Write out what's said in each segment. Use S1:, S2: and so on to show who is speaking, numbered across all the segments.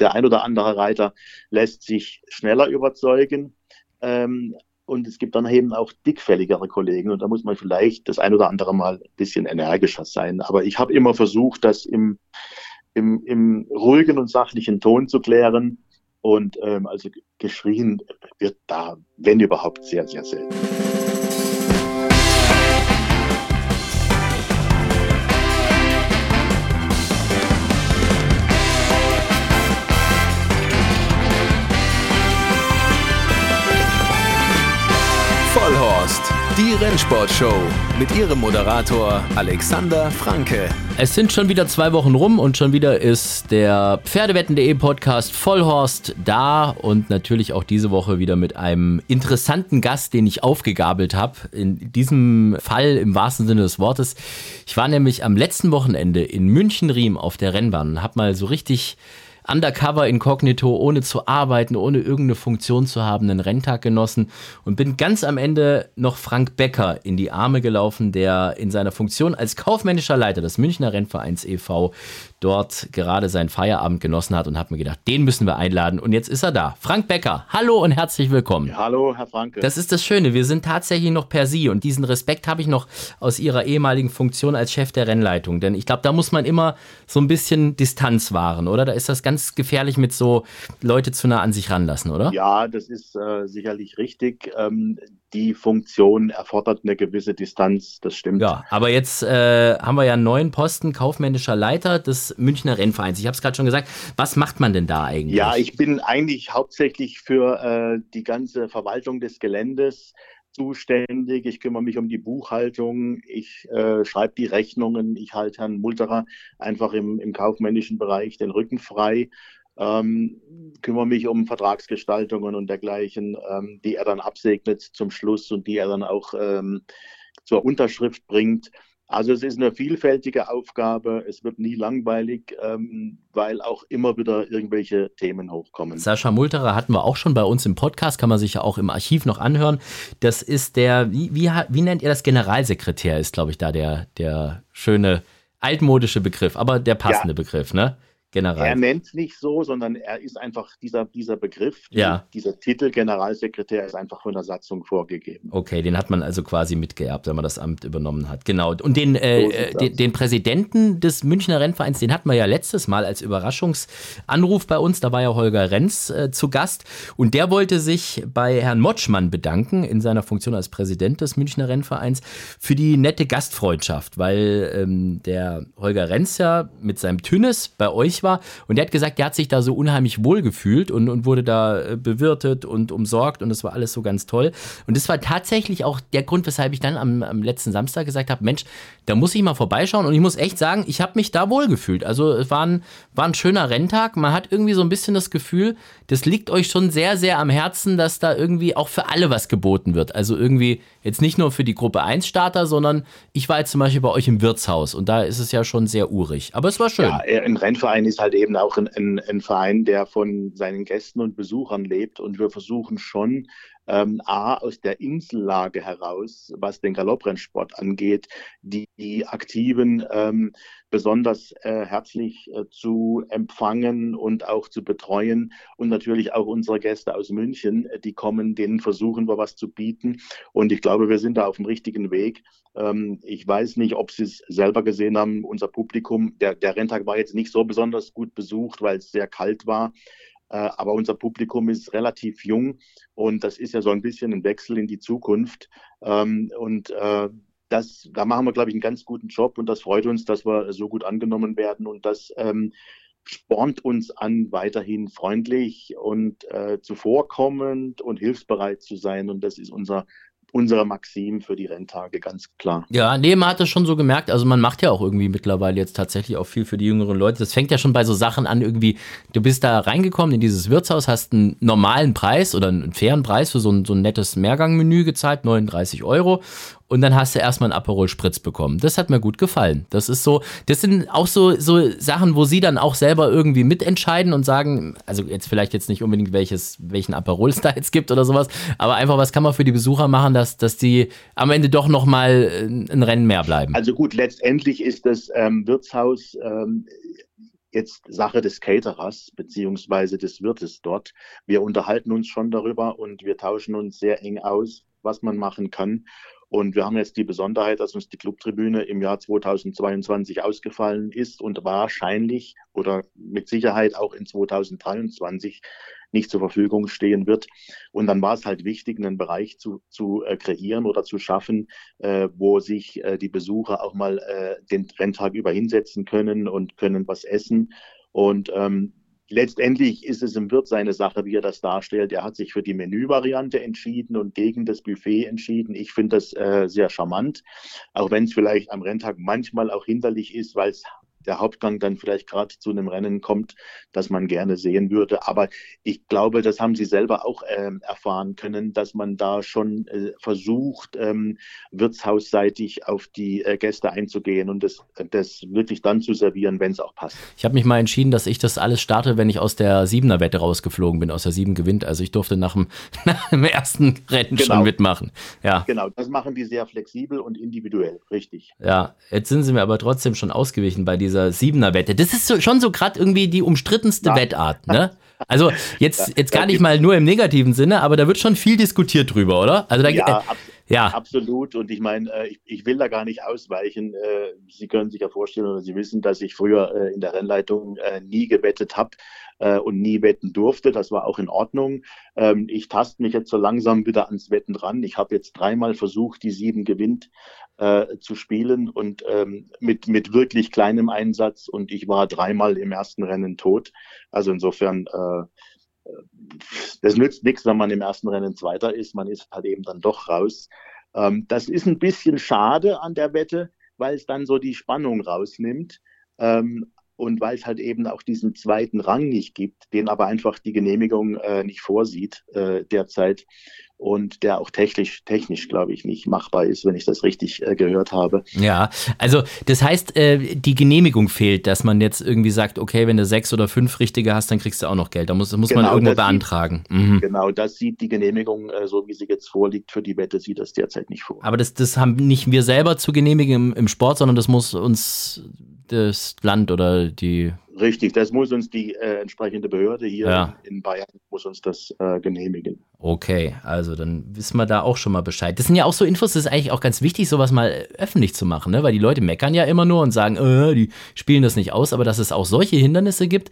S1: der ein oder andere Reiter lässt sich schneller überzeugen. Ähm, und es gibt dann eben auch dickfälligere Kollegen und da muss man vielleicht das ein oder andere Mal ein bisschen energischer sein. Aber ich habe immer versucht, das im, im, im ruhigen und sachlichen Ton zu klären. Und ähm, also geschrien wird da, wenn überhaupt, sehr, sehr selten.
S2: Rennsportshow mit ihrem Moderator Alexander Franke.
S3: Es sind schon wieder zwei Wochen rum und schon wieder ist der Pferdewetten.de Podcast Vollhorst da und natürlich auch diese Woche wieder mit einem interessanten Gast, den ich aufgegabelt habe. In diesem Fall im wahrsten Sinne des Wortes. Ich war nämlich am letzten Wochenende in München-Riem auf der Rennbahn und habe mal so richtig undercover inkognito, ohne zu arbeiten, ohne irgendeine Funktion zu haben, einen Renntag genossen und bin ganz am Ende noch Frank Becker in die Arme gelaufen, der in seiner Funktion als kaufmännischer Leiter des Münchner Rennvereins e.V dort gerade seinen Feierabend genossen hat und habe mir gedacht, den müssen wir einladen. Und jetzt ist er da. Frank Becker, hallo und herzlich willkommen.
S1: Ja, hallo, Herr Franke.
S3: Das ist das Schöne, wir sind tatsächlich noch per Sie und diesen Respekt habe ich noch aus Ihrer ehemaligen Funktion als Chef der Rennleitung. Denn ich glaube, da muss man immer so ein bisschen Distanz wahren, oder? Da ist das ganz gefährlich mit so Leute zu nah an sich ranlassen, oder?
S1: Ja, das ist äh, sicherlich richtig. Ähm, die Funktion erfordert eine gewisse Distanz, das stimmt.
S3: Ja, aber jetzt äh, haben wir ja einen neuen Posten, kaufmännischer Leiter des Münchner Rennvereins. Ich habe es gerade schon gesagt. Was macht man denn da eigentlich?
S1: Ja, ich bin eigentlich hauptsächlich für äh, die ganze Verwaltung des Geländes zuständig. Ich kümmere mich um die Buchhaltung, ich äh, schreibe die Rechnungen, ich halte Herrn Multerer einfach im, im kaufmännischen Bereich den Rücken frei ähm, kümmere mich um Vertragsgestaltungen und dergleichen, ähm, die er dann absegnet zum Schluss und die er dann auch ähm, zur Unterschrift bringt. Also es ist eine vielfältige Aufgabe, es wird nie langweilig, ähm, weil auch immer wieder irgendwelche Themen hochkommen.
S3: Sascha Multerer hatten wir auch schon bei uns im Podcast, kann man sich ja auch im Archiv noch anhören. Das ist der, wie, wie, wie nennt ihr das? Generalsekretär ist, glaube ich, da der, der schöne altmodische Begriff, aber der passende ja. Begriff, ne?
S1: General. Er nennt es nicht so, sondern er ist einfach dieser, dieser Begriff,
S3: ja.
S1: dieser Titel Generalsekretär ist einfach von der Satzung vorgegeben.
S3: Okay, den hat man also quasi mitgeerbt, wenn man das Amt übernommen hat. Genau. Und den, äh, so den, den, Präsidenten des Münchner Rennvereins, den hatten wir ja letztes Mal als Überraschungsanruf bei uns. Da war ja Holger Renz äh, zu Gast und der wollte sich bei Herrn Motschmann bedanken in seiner Funktion als Präsident des Münchner Rennvereins für die nette Gastfreundschaft, weil ähm, der Holger Renz ja mit seinem Tünnes bei euch war. Und der hat gesagt, der hat sich da so unheimlich wohl gefühlt und, und wurde da äh, bewirtet und umsorgt und das war alles so ganz toll. Und das war tatsächlich auch der Grund, weshalb ich dann am, am letzten Samstag gesagt habe, Mensch, da muss ich mal vorbeischauen und ich muss echt sagen, ich habe mich da wohl gefühlt. Also es war ein, war ein schöner Renntag. Man hat irgendwie so ein bisschen das Gefühl, das liegt euch schon sehr, sehr am Herzen, dass da irgendwie auch für alle was geboten wird. Also irgendwie jetzt nicht nur für die Gruppe 1 Starter, sondern ich war jetzt zum Beispiel bei euch im Wirtshaus und da ist es ja schon sehr urig. Aber es war schön. Ja,
S1: ein Rennverein ist halt eben auch ein, ein, ein Verein, der von seinen Gästen und Besuchern lebt. Und wir versuchen schon, ähm, A, aus der Insellage heraus, was den Galopprennsport angeht, die, die Aktiven ähm, besonders äh, herzlich äh, zu empfangen und auch zu betreuen und natürlich auch unsere Gäste aus München, äh, die kommen, denen versuchen wir was zu bieten und ich glaube, wir sind da auf dem richtigen Weg. Ähm, ich weiß nicht, ob Sie es selber gesehen haben, unser Publikum, der, der Renntag war jetzt nicht so besonders gut besucht, weil es sehr kalt war. Äh, aber unser Publikum ist relativ jung und das ist ja so ein bisschen ein Wechsel in die Zukunft. Ähm, und äh, das, da machen wir, glaube ich, einen ganz guten Job und das freut uns, dass wir so gut angenommen werden und das ähm, spornt uns an, weiterhin freundlich und äh, zuvorkommend und hilfsbereit zu sein. Und das ist unser unsere Maxim für die Renntage, ganz klar.
S3: Ja, nee, man hat das schon so gemerkt. Also man macht ja auch irgendwie mittlerweile jetzt tatsächlich auch viel für die jüngeren Leute. Das fängt ja schon bei so Sachen an, irgendwie, du bist da reingekommen in dieses Wirtshaus, hast einen normalen Preis oder einen fairen Preis für so ein, so ein nettes Mehrgangmenü gezahlt, 39 Euro und dann hast du erstmal einen Aperol Spritz bekommen. Das hat mir gut gefallen. Das ist so, das sind auch so, so Sachen, wo sie dann auch selber irgendwie mitentscheiden und sagen, also jetzt vielleicht jetzt nicht unbedingt welches, welchen Aperol es da jetzt gibt oder sowas, aber einfach, was kann man für die Besucher machen, dass, dass die am Ende doch nochmal ein Rennen mehr bleiben?
S1: Also gut, letztendlich ist das ähm, Wirtshaus ähm, jetzt Sache des Caterers beziehungsweise des Wirtes dort. Wir unterhalten uns schon darüber und wir tauschen uns sehr eng aus, was man machen kann. Und wir haben jetzt die Besonderheit, dass uns die Clubtribüne im Jahr 2022 ausgefallen ist und wahrscheinlich oder mit Sicherheit auch in 2023 nicht zur Verfügung stehen wird. Und dann war es halt wichtig, einen Bereich zu, zu äh, kreieren oder zu schaffen, äh, wo sich äh, die Besucher auch mal äh, den Renntag über hinsetzen können und können was essen. Und ähm, Letztendlich ist es im Wirt seine Sache, wie er das darstellt. Er hat sich für die Menüvariante entschieden und gegen das Buffet entschieden. Ich finde das äh, sehr charmant, auch wenn es vielleicht am Renntag manchmal auch hinderlich ist, weil es der Hauptgang dann vielleicht gerade zu einem Rennen kommt, das man gerne sehen würde. Aber ich glaube, das haben Sie selber auch ähm, erfahren können, dass man da schon äh, versucht, ähm, wirtshausseitig auf die äh, Gäste einzugehen und das, das wirklich dann zu servieren, wenn es auch passt.
S3: Ich habe mich mal entschieden, dass ich das alles starte, wenn ich aus der Siebener Wette rausgeflogen bin, aus der Sieben gewinnt. Also ich durfte nach dem, nach dem ersten Rennen genau. schon mitmachen. Ja.
S1: Genau, das machen die sehr flexibel und individuell, richtig.
S3: Ja, jetzt sind sie mir aber trotzdem schon ausgewichen bei dieser Siebener-Wette. Das ist so, schon so gerade irgendwie die umstrittenste ja. Wettart, ne? Also jetzt, jetzt gar nicht mal nur im negativen Sinne, aber da wird schon viel diskutiert drüber, oder? Also da,
S1: ja, äh, ja. absolut. Und ich meine, äh, ich, ich, will da gar nicht ausweichen. Äh, Sie können sich ja vorstellen oder Sie wissen, dass ich früher äh, in der Rennleitung nie gewettet habe und nie wetten durfte. Das war auch in Ordnung. Ähm, ich taste mich jetzt so langsam wieder ans Wetten ran. Ich habe jetzt dreimal versucht, die sieben gewinnt zu spielen und ähm, mit, mit wirklich kleinem Einsatz und ich war dreimal im ersten Rennen tot. Also insofern, das nützt nichts, wenn man im ersten Rennen Zweiter ist. Man ist halt eben dann doch raus. Ähm, das ist ein bisschen schade an der Wette, weil es dann so die Spannung rausnimmt. Ähm, und weil es halt eben auch diesen zweiten Rang nicht gibt, den aber einfach die Genehmigung äh, nicht vorsieht äh, derzeit und der auch technisch, technisch glaube ich, nicht machbar ist, wenn ich das richtig äh, gehört habe.
S3: Ja, also das heißt, äh, die Genehmigung fehlt, dass man jetzt irgendwie sagt, okay, wenn du sechs oder fünf richtige hast, dann kriegst du auch noch Geld. Da muss, muss genau, man irgendwo beantragen.
S1: Sieht, mhm. Genau, das sieht die Genehmigung, äh, so wie sie jetzt vorliegt, für die Wette sieht das derzeit nicht vor.
S3: Aber das, das haben nicht wir selber zu genehmigen im, im Sport, sondern das muss uns das Land oder die.
S1: Richtig, das muss uns die äh, entsprechende Behörde hier ja. in, Bayern muss uns das äh, genehmigen.
S3: Okay, also dann wissen wir da auch schon mal Bescheid. Das sind ja auch so Infos, das ist eigentlich auch ganz wichtig, sowas mal öffentlich zu machen, ne? weil die Leute meckern ja immer nur und sagen, äh, die spielen das nicht aus, aber dass es auch solche Hindernisse gibt,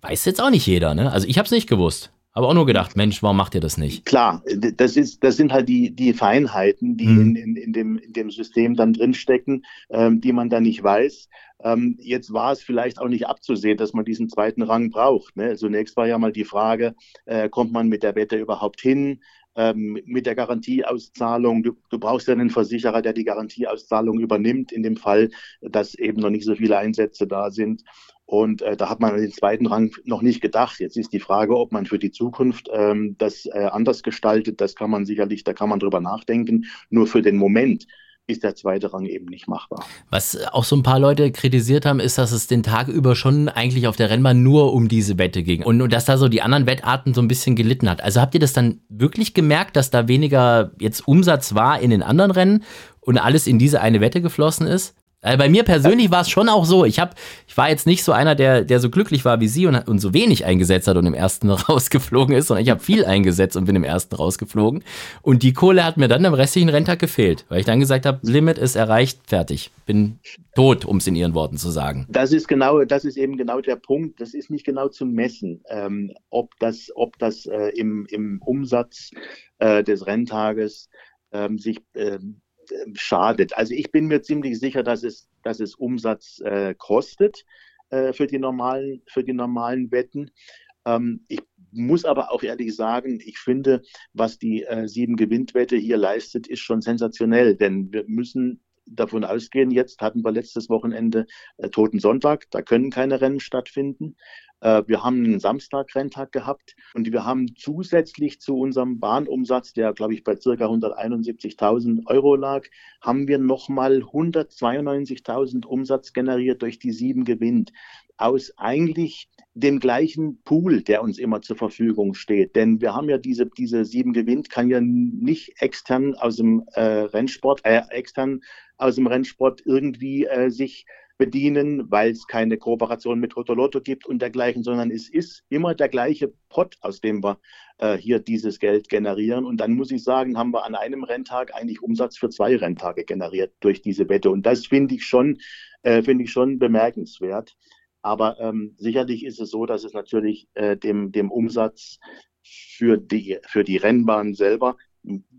S3: weiß jetzt auch nicht jeder. Ne? Also ich habe es nicht gewusst. Aber auch nur gedacht, Mensch, warum macht ihr das nicht?
S1: Klar, das, ist, das sind halt die, die Feinheiten, die hm. in, in, in, dem, in dem System dann drinstecken, ähm, die man da nicht weiß. Ähm, jetzt war es vielleicht auch nicht abzusehen, dass man diesen zweiten Rang braucht. Ne? Zunächst war ja mal die Frage, äh, kommt man mit der Wette überhaupt hin? Ähm, mit der Garantieauszahlung. Du, du, brauchst ja einen Versicherer, der die Garantieauszahlung übernimmt, in dem Fall, dass eben noch nicht so viele Einsätze da sind. Und äh, da hat man den zweiten Rang noch nicht gedacht. Jetzt ist die Frage, ob man für die Zukunft ähm, das äh, anders gestaltet. Das kann man sicherlich, da kann man drüber nachdenken. Nur für den Moment ist der zweite Rang eben nicht machbar.
S3: Was auch so ein paar Leute kritisiert haben, ist, dass es den Tag über schon eigentlich auf der Rennbahn nur um diese Wette ging und, und dass da so die anderen Wettarten so ein bisschen gelitten hat. Also habt ihr das dann wirklich gemerkt, dass da weniger jetzt Umsatz war in den anderen Rennen und alles in diese eine Wette geflossen ist? Also bei mir persönlich war es schon auch so. Ich, hab, ich war jetzt nicht so einer, der, der so glücklich war wie sie und, und so wenig eingesetzt hat und im ersten rausgeflogen ist, sondern ich habe viel eingesetzt und bin im ersten rausgeflogen. Und die Kohle hat mir dann im restlichen Renntag gefehlt, weil ich dann gesagt habe, Limit ist erreicht, fertig. Bin tot, um es in ihren Worten zu sagen.
S1: Das ist genau, das ist eben genau der Punkt. Das ist nicht genau zu messen, ähm, ob das, ob das äh, im, im Umsatz äh, des Renntages ähm, sich ähm, schadet. Also ich bin mir ziemlich sicher, dass es, dass es Umsatz äh, kostet äh, für, die normalen, für die normalen Wetten. Ähm, ich muss aber auch ehrlich sagen, ich finde, was die äh, sieben Gewinntwette hier leistet, ist schon sensationell, denn wir müssen davon ausgehen, jetzt hatten wir letztes Wochenende äh, Toten Sonntag, da können keine Rennen stattfinden. Äh, wir haben einen Samstag-Renntag gehabt und wir haben zusätzlich zu unserem Bahnumsatz, der glaube ich bei circa 171.000 Euro lag, haben wir nochmal 192.000 Umsatz generiert durch die sieben Gewinnt aus eigentlich dem gleichen Pool, der uns immer zur Verfügung steht. Denn wir haben ja diese, diese sieben Gewinnt, kann ja nicht extern aus dem äh, Rennsport, äh, extern aus dem Rennsport irgendwie äh, sich bedienen, weil es keine Kooperation mit Totolotto gibt und dergleichen, sondern es ist immer der gleiche Pot, aus dem wir äh, hier dieses Geld generieren. Und dann muss ich sagen, haben wir an einem Renntag eigentlich Umsatz für zwei Renntage generiert durch diese Wette. Und das finde ich schon, äh, finde ich schon bemerkenswert. Aber ähm, sicherlich ist es so, dass es natürlich äh, dem, dem Umsatz für die, für die Rennbahn selber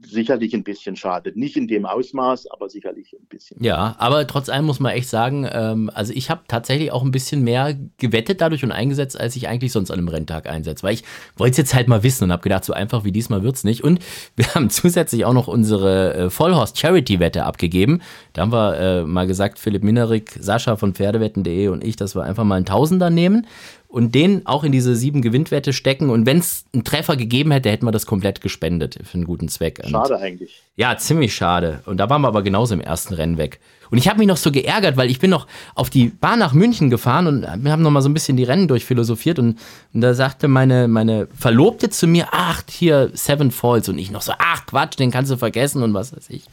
S1: sicherlich ein bisschen schadet. Nicht in dem Ausmaß, aber sicherlich ein bisschen.
S3: Ja, aber trotz allem muss man echt sagen, ähm, also ich habe tatsächlich auch ein bisschen mehr gewettet dadurch und eingesetzt, als ich eigentlich sonst an einem Renntag einsetze, weil ich wollte es jetzt halt mal wissen und habe gedacht, so einfach wie diesmal wird es nicht. Und wir haben zusätzlich auch noch unsere äh, Vollhorst Charity-Wette abgegeben. Da haben wir äh, mal gesagt, Philipp Minerik, Sascha von Pferdewetten.de und ich, dass wir einfach mal einen Tausender nehmen und den auch in diese sieben Gewinnwette stecken. Und wenn es einen Treffer gegeben hätte, hätten wir das komplett gespendet für einen guten Zweck.
S1: Schade und, eigentlich.
S3: Ja, ziemlich schade. Und da waren wir aber genauso im ersten Rennen weg. Und ich habe mich noch so geärgert, weil ich bin noch auf die Bahn nach München gefahren und wir haben noch mal so ein bisschen die Rennen durchphilosophiert und, und da sagte meine, meine Verlobte zu mir, ach, hier Seven Falls und ich noch so, ach Quatsch, den kannst du vergessen und was weiß ich.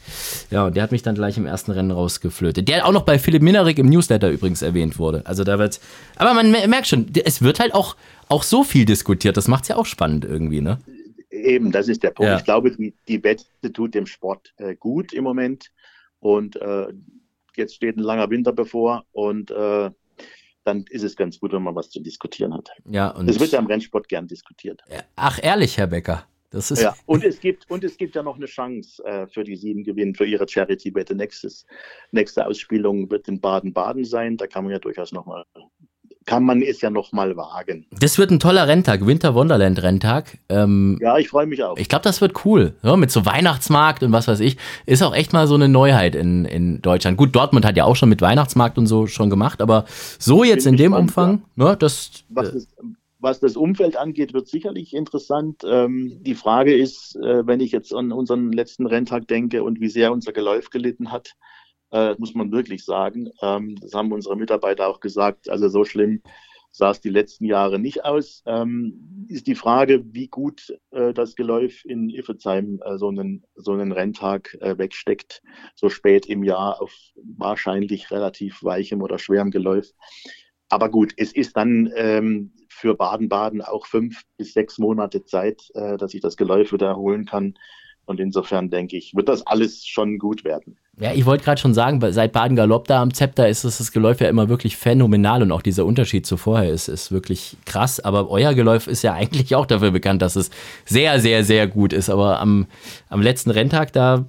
S3: Ja, und der hat mich dann gleich im ersten Rennen rausgeflötet. Der auch noch bei Philipp Minerik im Newsletter übrigens erwähnt wurde. Also da wird, aber man merkt schon, es wird halt auch, auch so viel diskutiert. Das macht es ja auch spannend irgendwie, ne?
S1: Eben, das ist der Punkt. Ja. Ich glaube, die, die Wette tut dem Sport äh, gut im Moment. Und äh, jetzt steht ein langer Winter bevor und äh, dann ist es ganz gut, wenn man was zu diskutieren hat.
S3: Ja, und
S1: es wird ja im Rennsport gern diskutiert.
S3: Ach, ehrlich, Herr Becker. Das ist
S1: ja, und es gibt und es gibt ja noch eine Chance äh, für die sieben Gewinn für ihre Charity-Wette. Nächste Ausspielung wird in Baden-Baden sein. Da kann man ja durchaus nochmal kann man es ja noch mal wagen.
S3: Das wird ein toller Renntag, Winter Wonderland Renntag.
S1: Ähm, ja, ich freue mich auch.
S3: Ich glaube, das wird cool. Ja, mit so Weihnachtsmarkt und was weiß ich. Ist auch echt mal so eine Neuheit in, in Deutschland. Gut, Dortmund hat ja auch schon mit Weihnachtsmarkt und so schon gemacht, aber so jetzt in dem gespannt, Umfang, ja. ne, das.
S1: Was, das, was das Umfeld angeht, wird sicherlich interessant. Ähm, die Frage ist, äh, wenn ich jetzt an unseren letzten Renntag denke und wie sehr unser Geläuf gelitten hat, äh, muss man wirklich sagen. Ähm, das haben unsere Mitarbeiter auch gesagt. Also so schlimm sah es die letzten Jahre nicht aus. Ähm, ist die Frage, wie gut äh, das Geläuf in Iffezheim äh, so, einen, so einen Renntag äh, wegsteckt, so spät im Jahr auf wahrscheinlich relativ weichem oder schwerem Geläuf. Aber gut, es ist dann ähm, für Baden-Baden auch fünf bis sechs Monate Zeit, äh, dass ich das Geläuf wieder erholen kann. Und insofern denke ich, wird das alles schon gut werden.
S3: Ja, ich wollte gerade schon sagen, seit Baden Galopp da am Zepter ist das, das Geläuf ja immer wirklich phänomenal und auch dieser Unterschied zu vorher ist, ist wirklich krass. Aber euer Geläuf ist ja eigentlich auch dafür bekannt, dass es sehr, sehr, sehr gut ist. Aber am, am letzten Renntag da,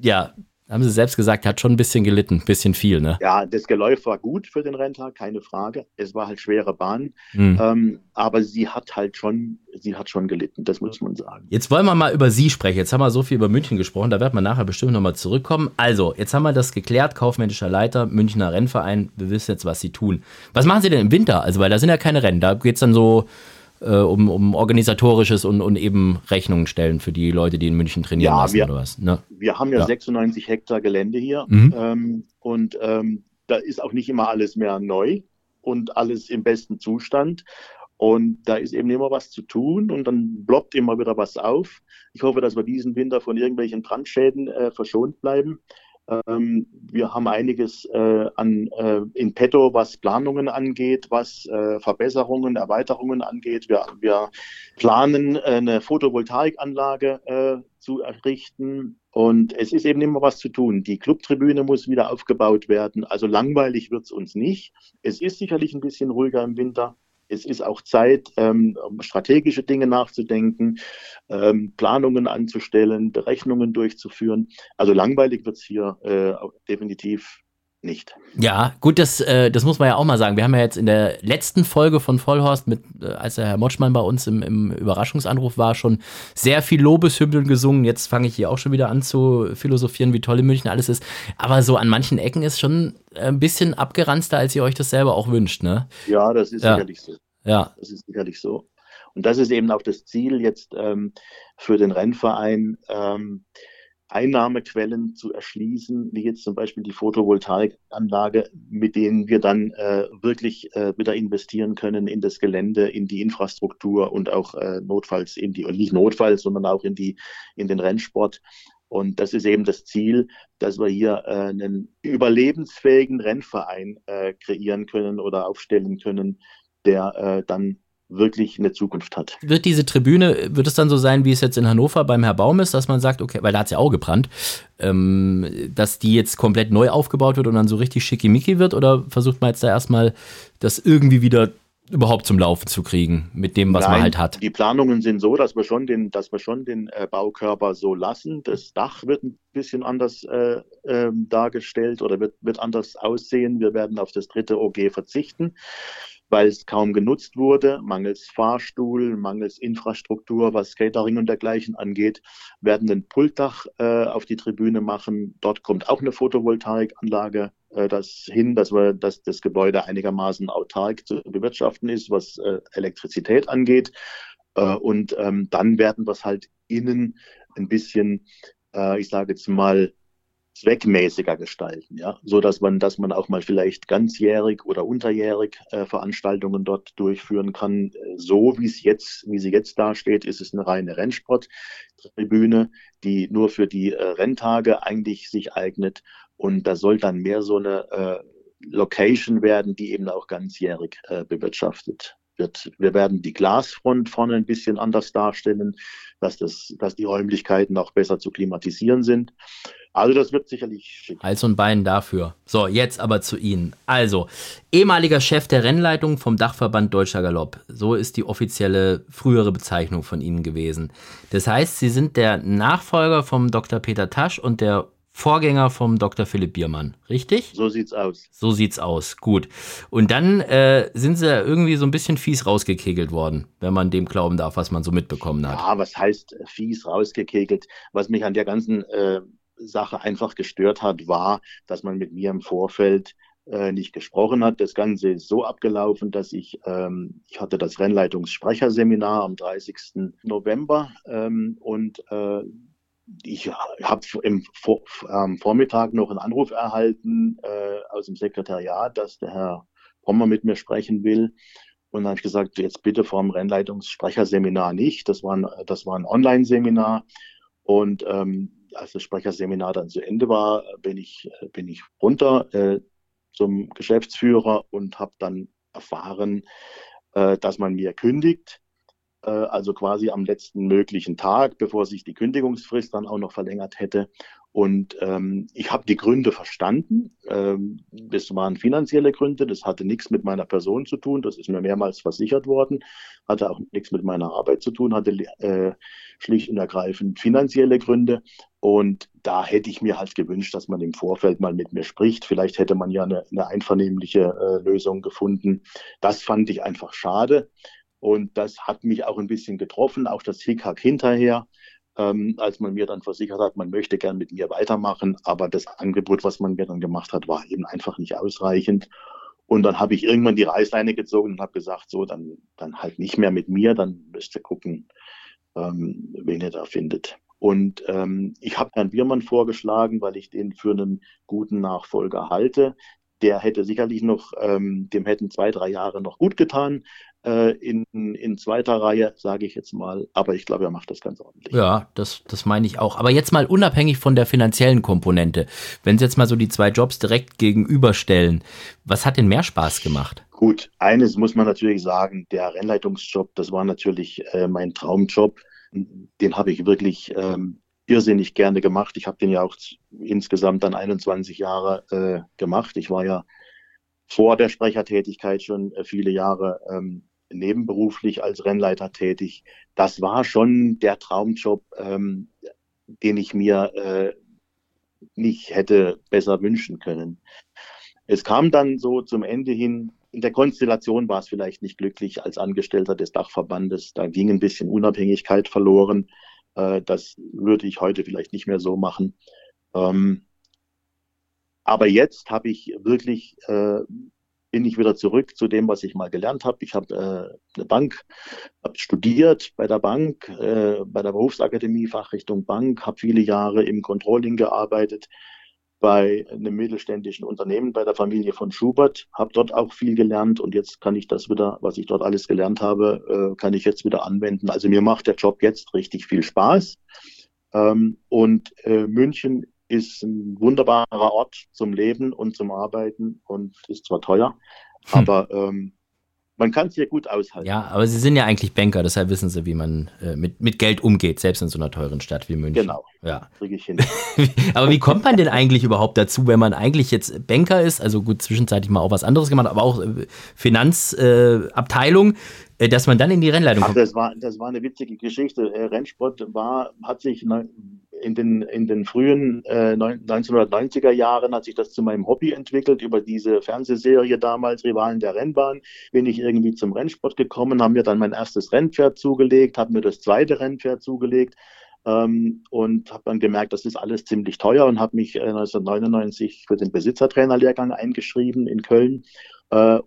S3: ja, haben Sie selbst gesagt, hat schon ein bisschen gelitten, ein bisschen viel, ne?
S1: Ja, das Geläuf war gut für den Renntag, keine Frage. Es war halt schwere Bahn, mhm. ähm, aber sie hat halt schon, sie hat schon gelitten, das muss man sagen.
S3: Jetzt wollen wir mal über Sie sprechen. Jetzt haben wir so viel über München gesprochen, da wird man nachher bestimmt nochmal zurückkommen. Also, jetzt haben wir das geklärt, kaufmännischer Leiter, Münchner Rennverein, wir wissen jetzt, was Sie tun. Was machen Sie denn im Winter? Also, weil da sind ja keine Rennen, da geht es dann so äh, um, um organisatorisches und, und eben Rechnungen stellen für die Leute, die in München trainieren
S1: ja,
S3: lassen
S1: wir,
S3: oder was.
S1: Ne? Wir haben ja, ja, 96 Hektar Gelände hier mhm. ähm, und ähm, da ist auch nicht immer alles mehr neu und alles im besten Zustand. Und da ist eben immer was zu tun und dann ploppt immer wieder was auf. Ich hoffe, dass wir diesen Winter von irgendwelchen Brandschäden äh, verschont bleiben. Ähm, wir haben einiges äh, an, äh, in petto, was Planungen angeht, was äh, Verbesserungen, Erweiterungen angeht. Wir, wir planen, eine Photovoltaikanlage äh, zu errichten. Und es ist eben immer was zu tun. Die Clubtribüne muss wieder aufgebaut werden. Also langweilig wird es uns nicht. Es ist sicherlich ein bisschen ruhiger im Winter. Es ist auch Zeit, ähm, strategische Dinge nachzudenken, ähm, Planungen anzustellen, Berechnungen durchzuführen. Also langweilig wird es hier äh, definitiv nicht.
S3: Ja, gut, das, äh, das muss man ja auch mal sagen. Wir haben ja jetzt in der letzten Folge von Vollhorst, mit, äh, als der Herr Motschmann bei uns im, im Überraschungsanruf war, schon sehr viel Lobeshymnen gesungen. Jetzt fange ich hier auch schon wieder an zu philosophieren, wie toll in München alles ist. Aber so an manchen Ecken ist schon ein bisschen abgeranzter, als ihr euch das selber auch wünscht, ne?
S1: Ja, das ist ja. sicherlich so. Ja. Das ist sicherlich so. Und das ist eben auch das Ziel jetzt ähm, für den Rennverein. Ähm, Einnahmequellen zu erschließen, wie jetzt zum Beispiel die Photovoltaikanlage, mit denen wir dann äh, wirklich äh, wieder investieren können in das Gelände, in die Infrastruktur und auch äh, notfalls in die, und nicht notfalls, sondern auch in die, in den Rennsport. Und das ist eben das Ziel, dass wir hier äh, einen überlebensfähigen Rennverein äh, kreieren können oder aufstellen können, der äh, dann wirklich eine Zukunft hat.
S3: Wird diese Tribüne, wird es dann so sein, wie es jetzt in Hannover beim Herr Baum ist, dass man sagt, okay, weil da hat es ja auch gebrannt, ähm, dass die jetzt komplett neu aufgebaut wird und dann so richtig schickimicki wird? Oder versucht man jetzt da erstmal das irgendwie wieder überhaupt zum Laufen zu kriegen mit dem, was Nein, man halt hat?
S1: Die Planungen sind so, dass wir schon den, dass wir schon den äh, Baukörper so lassen. Das Dach wird ein bisschen anders äh, äh, dargestellt oder wird, wird anders aussehen. Wir werden auf das dritte OG verzichten weil es kaum genutzt wurde, mangels Fahrstuhl, mangels Infrastruktur, was Catering und dergleichen angeht, werden ein Pultdach äh, auf die Tribüne machen. Dort kommt auch eine Photovoltaikanlage äh, das hin, dass, wir, dass das Gebäude einigermaßen autark zu bewirtschaften ist, was äh, Elektrizität angeht. Äh, und ähm, dann werden wir es halt innen ein bisschen, äh, ich sage jetzt mal, zweckmäßiger gestalten, ja, so dass man, dass man auch mal vielleicht ganzjährig oder unterjährig äh, Veranstaltungen dort durchführen kann. So wie es jetzt, wie sie jetzt dasteht, ist es eine reine Rennsporttribüne, die nur für die äh, Renntage eigentlich sich eignet. Und da soll dann mehr so eine äh, Location werden, die eben auch ganzjährig äh, bewirtschaftet wird. Wir werden die Glasfront vorne ein bisschen anders darstellen, dass, das, dass die Räumlichkeiten auch besser zu klimatisieren sind. Also das wird sicherlich
S3: schick. Hals und Bein dafür. So, jetzt aber zu Ihnen. Also, ehemaliger Chef der Rennleitung vom Dachverband Deutscher Galopp. So ist die offizielle frühere Bezeichnung von Ihnen gewesen. Das heißt, Sie sind der Nachfolger vom Dr. Peter Tasch und der Vorgänger vom Dr. Philipp Biermann, richtig?
S1: So sieht's aus.
S3: So sieht's aus, gut. Und dann äh, sind sie irgendwie so ein bisschen fies rausgekegelt worden, wenn man dem glauben darf, was man so mitbekommen hat.
S1: Ja, was heißt fies rausgekegelt? Was mich an der ganzen äh, Sache einfach gestört hat, war, dass man mit mir im Vorfeld äh, nicht gesprochen hat. Das Ganze ist so abgelaufen, dass ich, ähm, ich hatte das Rennleitungssprecherseminar am 30. November ähm, und äh, ich habe im Vor am Vormittag noch einen Anruf erhalten äh, aus dem Sekretariat, dass der Herr Pommer mit mir sprechen will. Und dann habe ich gesagt, jetzt bitte vor dem Rennleitungssprecherseminar nicht. Das war ein, das war ein Online-Seminar. Und ähm, als das Sprecherseminar dann zu Ende war, bin ich, bin ich runter äh, zum Geschäftsführer und habe dann erfahren, äh, dass man mir kündigt. Äh, also quasi am letzten möglichen Tag, bevor sich die Kündigungsfrist dann auch noch verlängert hätte. Und ähm, ich habe die Gründe verstanden. Ähm, das waren finanzielle Gründe, das hatte nichts mit meiner Person zu tun, das ist mir mehrmals versichert worden, hatte auch nichts mit meiner Arbeit zu tun, hatte äh, schlicht und ergreifend finanzielle Gründe. Und da hätte ich mir halt gewünscht, dass man im Vorfeld mal mit mir spricht. Vielleicht hätte man ja eine, eine einvernehmliche äh, Lösung gefunden. Das fand ich einfach schade. Und das hat mich auch ein bisschen getroffen, auch das Hickhack hinterher ähm, als man mir dann versichert hat, man möchte gern mit mir weitermachen, aber das Angebot, was man mir dann gemacht hat, war eben einfach nicht ausreichend. Und dann habe ich irgendwann die Reißleine gezogen und habe gesagt, so, dann, dann halt nicht mehr mit mir, dann müsst ihr gucken, ähm, wen ihr da findet. Und ähm, ich habe Herrn Biermann vorgeschlagen, weil ich den für einen guten Nachfolger halte. Der hätte sicherlich noch, ähm, dem hätten zwei, drei Jahre noch gut getan äh, in, in zweiter Reihe, sage ich jetzt mal. Aber ich glaube, er macht das ganz ordentlich.
S3: Ja, das, das meine ich auch. Aber jetzt mal unabhängig von der finanziellen Komponente, wenn Sie jetzt mal so die zwei Jobs direkt gegenüberstellen, was hat denn mehr Spaß gemacht?
S1: Gut, eines muss man natürlich sagen, der Rennleitungsjob, das war natürlich äh, mein Traumjob. Den habe ich wirklich ähm, irrsinnig gerne gemacht. Ich habe den ja auch insgesamt dann 21 Jahre äh, gemacht. Ich war ja vor der Sprechertätigkeit schon äh, viele Jahre ähm, nebenberuflich als Rennleiter tätig. Das war schon der Traumjob, ähm, den ich mir äh, nicht hätte besser wünschen können. Es kam dann so zum Ende hin, in der Konstellation war es vielleicht nicht glücklich als Angestellter des Dachverbandes. Da ging ein bisschen Unabhängigkeit verloren. Äh, das würde ich heute vielleicht nicht mehr so machen. Ähm, aber jetzt habe ich wirklich äh, bin ich wieder zurück zu dem, was ich mal gelernt habe. Ich habe äh, eine Bank, habe studiert bei der Bank, äh, bei der Berufsakademie Fachrichtung Bank, habe viele Jahre im Controlling gearbeitet bei einem mittelständischen Unternehmen, bei der Familie von Schubert, habe dort auch viel gelernt und jetzt kann ich das wieder, was ich dort alles gelernt habe, äh, kann ich jetzt wieder anwenden. Also mir macht der Job jetzt richtig viel Spaß. Ähm, und äh, München ist ein wunderbarer Ort zum Leben und zum Arbeiten und ist zwar teuer, hm. aber ähm, man kann es hier gut aushalten.
S3: Ja, aber Sie sind ja eigentlich Banker, deshalb wissen Sie, wie man äh, mit, mit Geld umgeht, selbst in so einer teuren Stadt wie München.
S1: Genau.
S3: Ja. Kriege ich hin. aber wie kommt man denn eigentlich überhaupt dazu, wenn man eigentlich jetzt Banker ist, also gut, zwischenzeitlich mal auch was anderes gemacht, aber auch äh, Finanzabteilung, äh, dass man dann in die Rennleitung
S1: kommt? Ach, das war, das war eine witzige Geschichte. Äh, Rennsport war, hat sich in den, in den frühen äh, 1990er Jahren hat sich das zu meinem Hobby entwickelt. Über diese Fernsehserie damals, Rivalen der Rennbahn, bin ich irgendwie zum Rennsport gekommen, haben mir dann mein erstes Rennpferd zugelegt, habe mir das zweite Rennpferd zugelegt ähm, und habe dann gemerkt, das ist alles ziemlich teuer und habe mich äh, 1999 für den Besitzertrainerlehrgang eingeschrieben in Köln. Äh,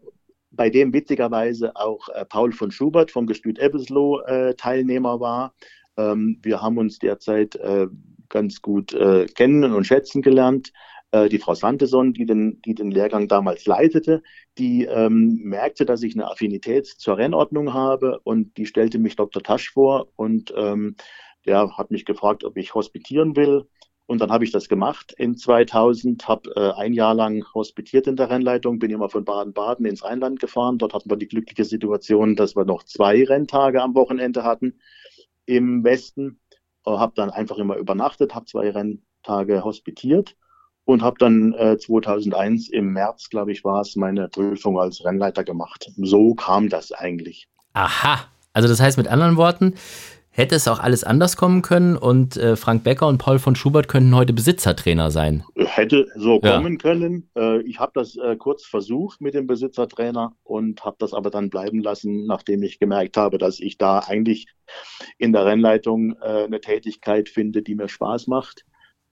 S1: bei dem witzigerweise auch äh, Paul von Schubert vom Gestüt Ebbesloh äh, Teilnehmer war. Ähm, wir haben uns derzeit äh, ganz gut äh, kennen und schätzen gelernt. Äh, die Frau Santeson, die den, die den Lehrgang damals leitete, die ähm, merkte, dass ich eine Affinität zur Rennordnung habe und die stellte mich Dr. Tasch vor und ähm, der hat mich gefragt, ob ich hospitieren will. Und dann habe ich das gemacht in 2000, habe äh, ein Jahr lang hospitiert in der Rennleitung, bin immer von Baden-Baden ins Rheinland gefahren. Dort hatten wir die glückliche Situation, dass wir noch zwei Renntage am Wochenende hatten im Westen, äh, habe dann einfach immer übernachtet, habe zwei Renntage hospitiert und habe dann äh, 2001 im März, glaube ich, war es, meine Prüfung als Rennleiter gemacht. So kam das eigentlich.
S3: Aha, also das heißt mit anderen Worten, hätte es auch alles anders kommen können und äh, Frank Becker und Paul von Schubert könnten heute Besitzertrainer sein.
S1: Hätte so ja. kommen können. Äh, ich habe das äh, kurz versucht mit dem Besitzertrainer und habe das aber dann bleiben lassen, nachdem ich gemerkt habe, dass ich da eigentlich in der Rennleitung äh, eine Tätigkeit finde, die mir Spaß macht.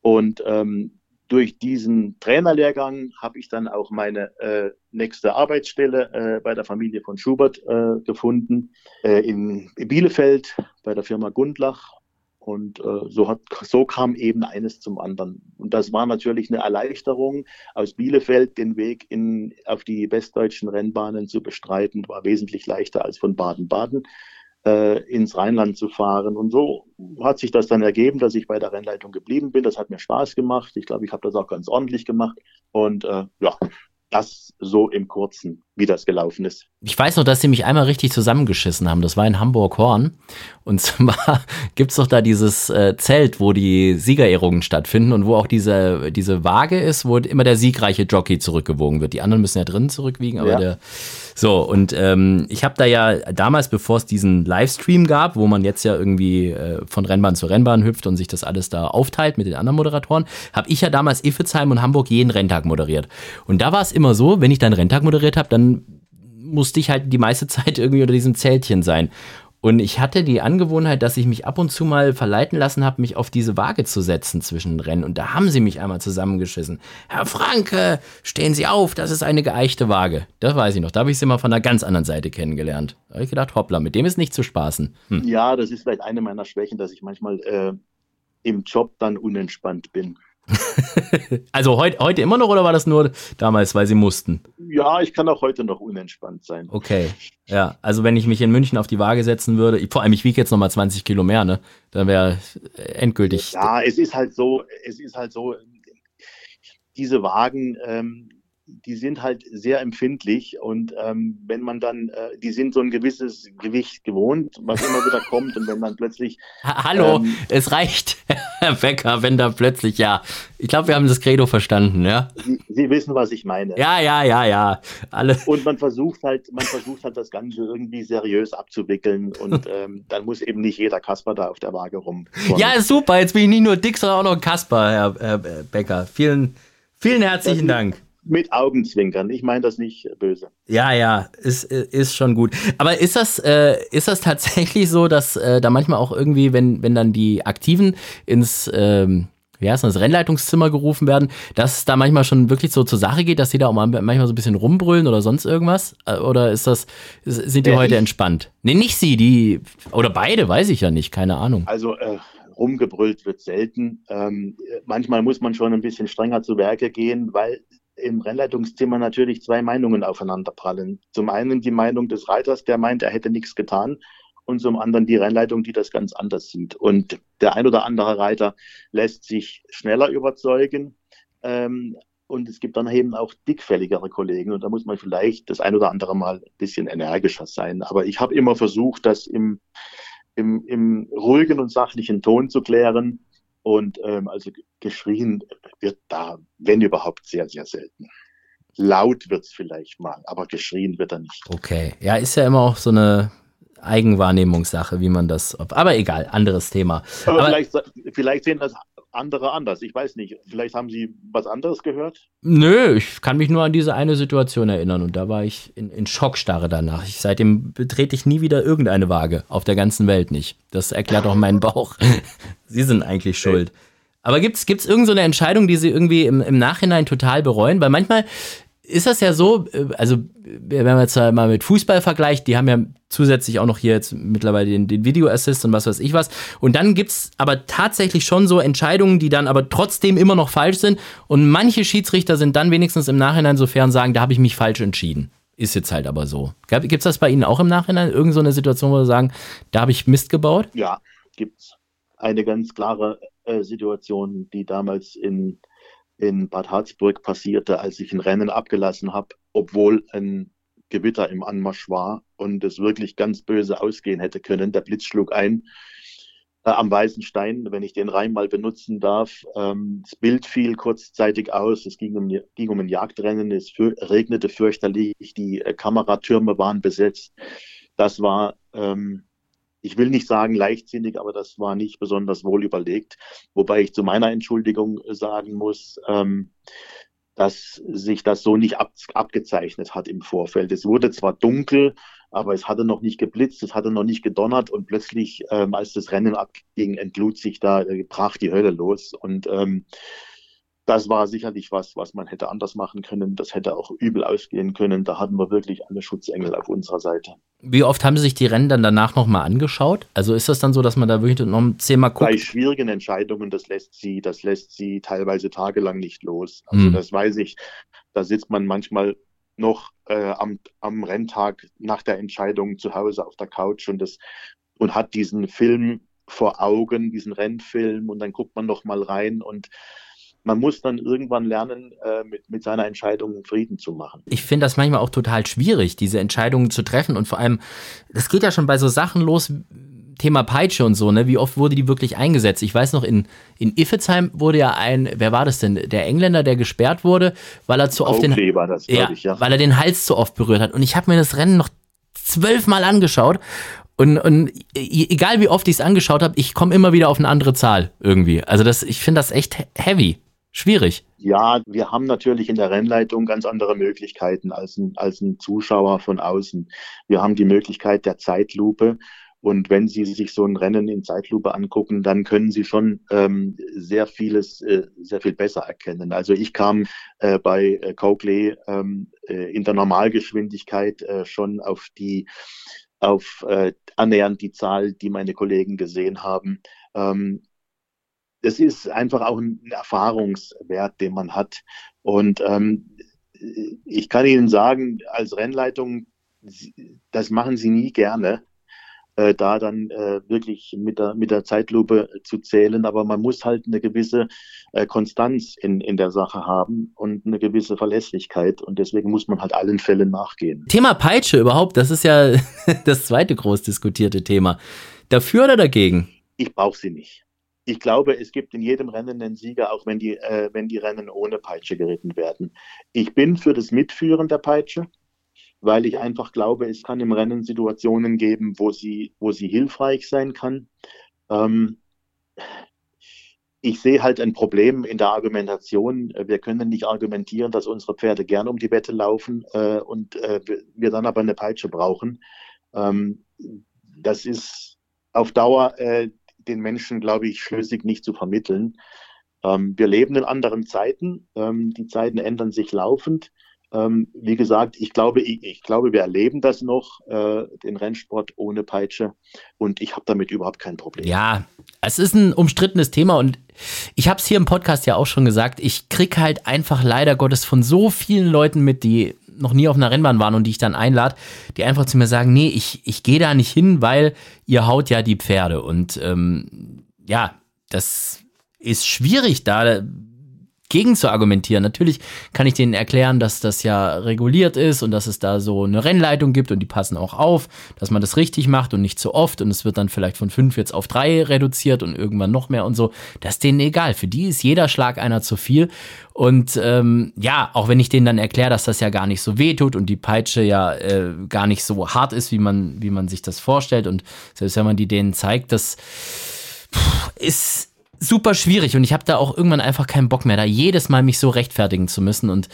S1: Und ähm, durch diesen Trainerlehrgang habe ich dann auch meine äh, nächste Arbeitsstelle äh, bei der Familie von Schubert äh, gefunden, äh, in Bielefeld bei der Firma Gundlach. Und äh, so, hat, so kam eben eines zum anderen. Und das war natürlich eine Erleichterung, aus Bielefeld den Weg in, auf die westdeutschen Rennbahnen zu bestreiten, war wesentlich leichter als von Baden-Baden äh, ins Rheinland zu fahren. Und so hat sich das dann ergeben, dass ich bei der Rennleitung geblieben bin. Das hat mir Spaß gemacht. Ich glaube, ich habe das auch ganz ordentlich gemacht. Und äh, ja, das so im Kurzen, wie das gelaufen ist.
S3: Ich weiß noch, dass sie mich einmal richtig zusammengeschissen haben. Das war in Hamburg-Horn. Und zwar gibt es doch da dieses äh, Zelt, wo die Siegerehrungen stattfinden und wo auch diese, diese Waage ist, wo immer der siegreiche Jockey zurückgewogen wird. Die anderen müssen ja drinnen zurückwiegen, aber ja. der. So, und ähm, ich habe da ja damals, bevor es diesen Livestream gab, wo man jetzt ja irgendwie äh, von Rennbahn zu Rennbahn hüpft und sich das alles da aufteilt mit den anderen Moderatoren, habe ich ja damals Iffezheim und Hamburg jeden Renntag moderiert. Und da war es immer so, wenn ich dann Renntag moderiert habe, dann musste ich halt die meiste Zeit irgendwie unter diesem Zeltchen sein. Und ich hatte die Angewohnheit, dass ich mich ab und zu mal verleiten lassen habe, mich auf diese Waage zu setzen zwischen Rennen. Und da haben sie mich einmal zusammengeschissen. Herr Franke, stehen Sie auf, das ist eine geeichte Waage. Das weiß ich noch. Da habe ich sie mal von einer ganz anderen Seite kennengelernt. Da habe ich gedacht, hoppla, mit dem ist nicht zu spaßen.
S1: Hm. Ja, das ist vielleicht eine meiner Schwächen, dass ich manchmal äh, im Job dann unentspannt bin.
S3: also heut, heute immer noch oder war das nur damals, weil sie mussten?
S1: Ja, ich kann auch heute noch unentspannt sein.
S3: Okay. Ja, also wenn ich mich in München auf die Waage setzen würde, vor allem ich wiege jetzt nochmal 20 Kilo mehr, ne? Dann wäre endgültig.
S1: Ja, es ist halt so, es ist halt so, diese Wagen, ähm, die sind halt sehr empfindlich und ähm, wenn man dann, äh, die sind so ein gewisses Gewicht gewohnt, was immer wieder kommt und wenn man plötzlich.
S3: Hallo, ähm, es reicht, Herr Becker, wenn da plötzlich, ja. Ich glaube, wir haben das Credo verstanden, ja.
S1: Sie, Sie, wissen, was ich meine.
S3: Ja, ja, ja, ja. Alle.
S1: Und man versucht halt, man versucht halt das Ganze irgendwie seriös abzuwickeln und ähm, dann muss eben nicht jeder Kasper da auf der Waage rum.
S3: Ja, super, jetzt bin ich nicht nur dick, sondern auch noch Kasper, Herr, Herr Becker. Vielen, vielen herzlichen Dank
S1: mit Augenzwinkern. Ich meine das nicht böse.
S3: Ja, ja, ist, ist schon gut. Aber ist das, äh, ist das tatsächlich so, dass äh, da manchmal auch irgendwie, wenn, wenn dann die Aktiven ins, ähm, wie heißt das, Rennleitungszimmer gerufen werden, dass es da manchmal schon wirklich so zur Sache geht, dass die da auch manchmal so ein bisschen rumbrüllen oder sonst irgendwas? Äh, oder ist das, sind die äh, heute ich, entspannt? Nee, nicht sie, die, oder beide, weiß ich ja nicht, keine Ahnung.
S1: Also, äh, rumgebrüllt wird selten. Ähm, manchmal muss man schon ein bisschen strenger zu Werke gehen, weil im Rennleitungsthema natürlich zwei Meinungen aufeinanderprallen. Zum einen die Meinung des Reiters, der meint, er hätte nichts getan und zum anderen die Rennleitung, die das ganz anders sieht. Und der ein oder andere Reiter lässt sich schneller überzeugen. Ähm, und es gibt dann eben auch dickfälligere Kollegen und da muss man vielleicht das ein oder andere Mal ein bisschen energischer sein. Aber ich habe immer versucht, das im, im, im ruhigen und sachlichen Ton zu klären. Und ähm, also geschrien wird da, wenn überhaupt, sehr, sehr selten. Laut wird es vielleicht mal, aber geschrien wird er nicht.
S3: Okay, ja, ist ja immer auch so eine Eigenwahrnehmungssache, wie man das. Aber egal, anderes Thema.
S1: Aber, aber vielleicht, vielleicht sehen das andere anders. Ich weiß nicht. Vielleicht haben Sie was anderes gehört?
S3: Nö, ich kann mich nur an diese eine Situation erinnern und da war ich in, in Schockstarre danach. Ich, seitdem betrete ich nie wieder irgendeine Waage. Auf der ganzen Welt nicht. Das erklärt auch meinen Bauch. Sie sind eigentlich schuld. Aber gibt es irgendeine so Entscheidung, die Sie irgendwie im, im Nachhinein total bereuen? Weil manchmal ist das ja so, äh, also wenn man jetzt mal mit Fußball vergleicht, die haben ja zusätzlich auch noch hier jetzt mittlerweile den, den Video Assist und was weiß ich was. Und dann gibt es aber tatsächlich schon so Entscheidungen, die dann aber trotzdem immer noch falsch sind. Und manche Schiedsrichter sind dann wenigstens im Nachhinein so fair und sagen, da habe ich mich falsch entschieden. Ist jetzt halt aber so. Gibt es das bei Ihnen auch im Nachhinein? Irgend so eine Situation, wo Sie sagen, da habe ich Mist gebaut?
S1: Ja, gibt es. Eine ganz klare äh, Situation, die damals in in Bad Harzburg passierte, als ich ein Rennen abgelassen habe, obwohl ein Gewitter im Anmarsch war und es wirklich ganz böse ausgehen hätte können. Der Blitz schlug ein äh, am Weißen Stein, wenn ich den Reim mal benutzen darf. Ähm, das Bild fiel kurzzeitig aus. Es ging um, ging um ein Jagdrennen. Es für, regnete fürchterlich. Die äh, Kameratürme waren besetzt. Das war ähm, ich will nicht sagen leichtsinnig, aber das war nicht besonders wohl überlegt. Wobei ich zu meiner Entschuldigung sagen muss, ähm, dass sich das so nicht ab, abgezeichnet hat im Vorfeld. Es wurde zwar dunkel, aber es hatte noch nicht geblitzt, es hatte noch nicht gedonnert und plötzlich, ähm, als das Rennen abging, entlud sich da, äh, brach die Hölle los. Und ähm, das war sicherlich was, was man hätte anders machen können. Das hätte auch übel ausgehen können. Da hatten wir wirklich alle Schutzengel auf unserer Seite.
S3: Wie oft haben Sie sich die Rennen dann danach nochmal angeschaut? Also ist das dann so, dass man da wirklich noch zehnmal guckt?
S1: Bei schwierigen Entscheidungen, das lässt sie, das lässt sie teilweise tagelang nicht los. Also hm. das weiß ich. Da sitzt man manchmal noch äh, am, am Renntag nach der Entscheidung zu Hause auf der Couch und das und hat diesen Film vor Augen, diesen Rennfilm und dann guckt man noch mal rein und man muss dann irgendwann lernen, äh, mit, mit seiner Entscheidung Frieden zu machen.
S3: Ich finde das manchmal auch total schwierig, diese Entscheidungen zu treffen. Und vor allem, das geht ja schon bei so Sachen los, Thema Peitsche und so, ne? Wie oft wurde die wirklich eingesetzt? Ich weiß noch, in, in Iffezheim wurde ja ein, wer war das denn? Der Engländer, der gesperrt wurde, weil er zu oft den, das, ja, ich, ja. weil er den Hals zu oft berührt hat. Und ich habe mir das Rennen noch zwölfmal angeschaut und, und e, egal wie oft ich es angeschaut habe, ich komme immer wieder auf eine andere Zahl irgendwie. Also das, ich finde das echt heavy schwierig.
S1: Ja, wir haben natürlich in der Rennleitung ganz andere Möglichkeiten als ein, als ein Zuschauer von außen. Wir haben die Möglichkeit der Zeitlupe. Und wenn Sie sich so ein Rennen in Zeitlupe angucken, dann können Sie schon ähm, sehr vieles, äh, sehr viel besser erkennen. Also ich kam äh, bei äh, Coakley ähm, äh, in der Normalgeschwindigkeit äh, schon auf die, auf äh, annähernd die Zahl, die meine Kollegen gesehen haben. Ähm, das ist einfach auch ein Erfahrungswert, den man hat. Und ähm, ich kann Ihnen sagen, als Rennleitung, das machen Sie nie gerne, äh, da dann äh, wirklich mit der, mit der Zeitlupe zu zählen. Aber man muss halt eine gewisse äh, Konstanz in, in der Sache haben und eine gewisse Verlässlichkeit. Und deswegen muss man halt allen Fällen nachgehen.
S3: Thema Peitsche überhaupt, das ist ja das zweite groß diskutierte Thema. Dafür oder dagegen?
S1: Ich brauche sie nicht ich glaube, es gibt in jedem Rennen einen Sieger, auch wenn die, äh, wenn die Rennen ohne Peitsche geritten werden. Ich bin für das Mitführen der Peitsche, weil ich einfach glaube, es kann im Rennen Situationen geben, wo sie, wo sie hilfreich sein kann. Ähm, ich sehe halt ein Problem in der Argumentation. Wir können nicht argumentieren, dass unsere Pferde gern um die Wette laufen äh, und äh, wir dann aber eine Peitsche brauchen. Ähm, das ist auf Dauer äh, den Menschen, glaube ich, schlüssig nicht zu vermitteln. Ähm, wir leben in anderen Zeiten. Ähm, die Zeiten ändern sich laufend. Ähm, wie gesagt, ich glaube, ich, ich, glaube, wir erleben das noch, äh, den Rennsport ohne Peitsche. Und ich habe damit überhaupt kein Problem.
S3: Ja, es ist ein umstrittenes Thema und ich habe es hier im Podcast ja auch schon gesagt. Ich kriege halt einfach leider Gottes von so vielen Leuten mit, die noch nie auf einer Rennbahn waren und die ich dann einlade, die einfach zu mir sagen, nee, ich, ich gehe da nicht hin, weil ihr haut ja die Pferde. Und ähm, ja, das ist schwierig, da gegen zu argumentieren. Natürlich kann ich denen erklären, dass das ja reguliert ist und dass es da so eine Rennleitung gibt und die passen auch auf, dass man das richtig macht und nicht zu oft und es wird dann vielleicht von fünf jetzt auf drei reduziert und irgendwann noch mehr und so. Das ist denen egal. Für die ist jeder Schlag einer zu viel. Und ähm, ja, auch wenn ich denen dann erkläre, dass das ja gar nicht so weh tut und die Peitsche ja äh, gar nicht so hart ist, wie man, wie man sich das vorstellt und selbst wenn man die denen zeigt, das ist super schwierig und ich habe da auch irgendwann einfach keinen Bock mehr, da jedes Mal mich so rechtfertigen zu müssen und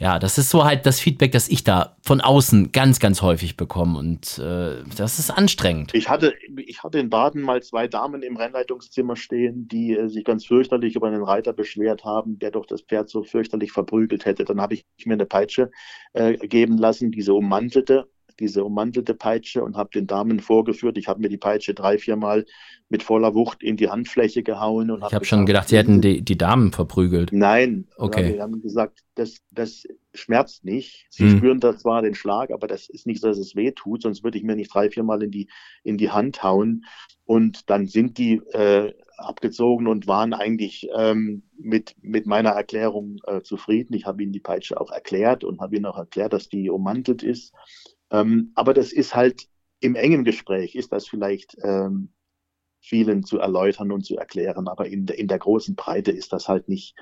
S3: ja, das ist so halt das Feedback, das ich da von außen ganz, ganz häufig bekomme und äh, das ist anstrengend.
S1: Ich hatte, ich hatte in Baden mal zwei Damen im Rennleitungszimmer stehen, die äh, sich ganz fürchterlich über einen Reiter beschwert haben, der doch das Pferd so fürchterlich verprügelt hätte. Dann habe ich mir eine Peitsche äh, geben lassen, diese ummantelte diese ummantelte Peitsche und habe den Damen vorgeführt. Ich habe mir die Peitsche drei, viermal mit voller Wucht in die Handfläche gehauen. Und
S3: ich habe schon gedacht, sie hätten die, die Damen verprügelt.
S1: Nein,
S3: okay.
S1: sie haben gesagt, das, das schmerzt nicht. Sie hm. spüren da zwar den Schlag, aber das ist nicht so, dass es weh tut, sonst würde ich mir nicht drei, viermal in die, in die Hand hauen. Und dann sind die äh, abgezogen und waren eigentlich ähm, mit, mit meiner Erklärung äh, zufrieden. Ich habe ihnen die Peitsche auch erklärt und habe ihnen auch erklärt, dass die ummantelt ist. Ähm, aber das ist halt im engen Gespräch, ist das vielleicht ähm, vielen zu erläutern und zu erklären, aber in, in der großen Breite ist das halt nicht,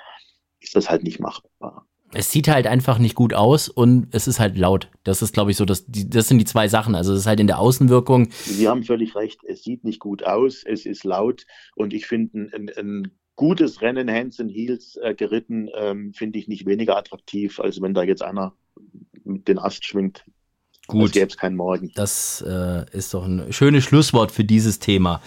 S1: ist das halt nicht machbar.
S3: Es sieht halt einfach nicht gut aus und es ist halt laut. Das ist, glaube ich, so, das, die, das sind die zwei Sachen. Also es ist halt in der Außenwirkung.
S1: Sie haben völlig recht, es sieht nicht gut aus, es ist laut und ich finde ein, ein, gutes Rennen Hands and Heels äh, geritten, ähm, finde ich nicht weniger attraktiv, als wenn da jetzt einer mit den Ast schwingt.
S3: Gut.
S1: gäbe es keinen Morgen.
S3: Das äh, ist doch ein schönes Schlusswort für dieses Thema.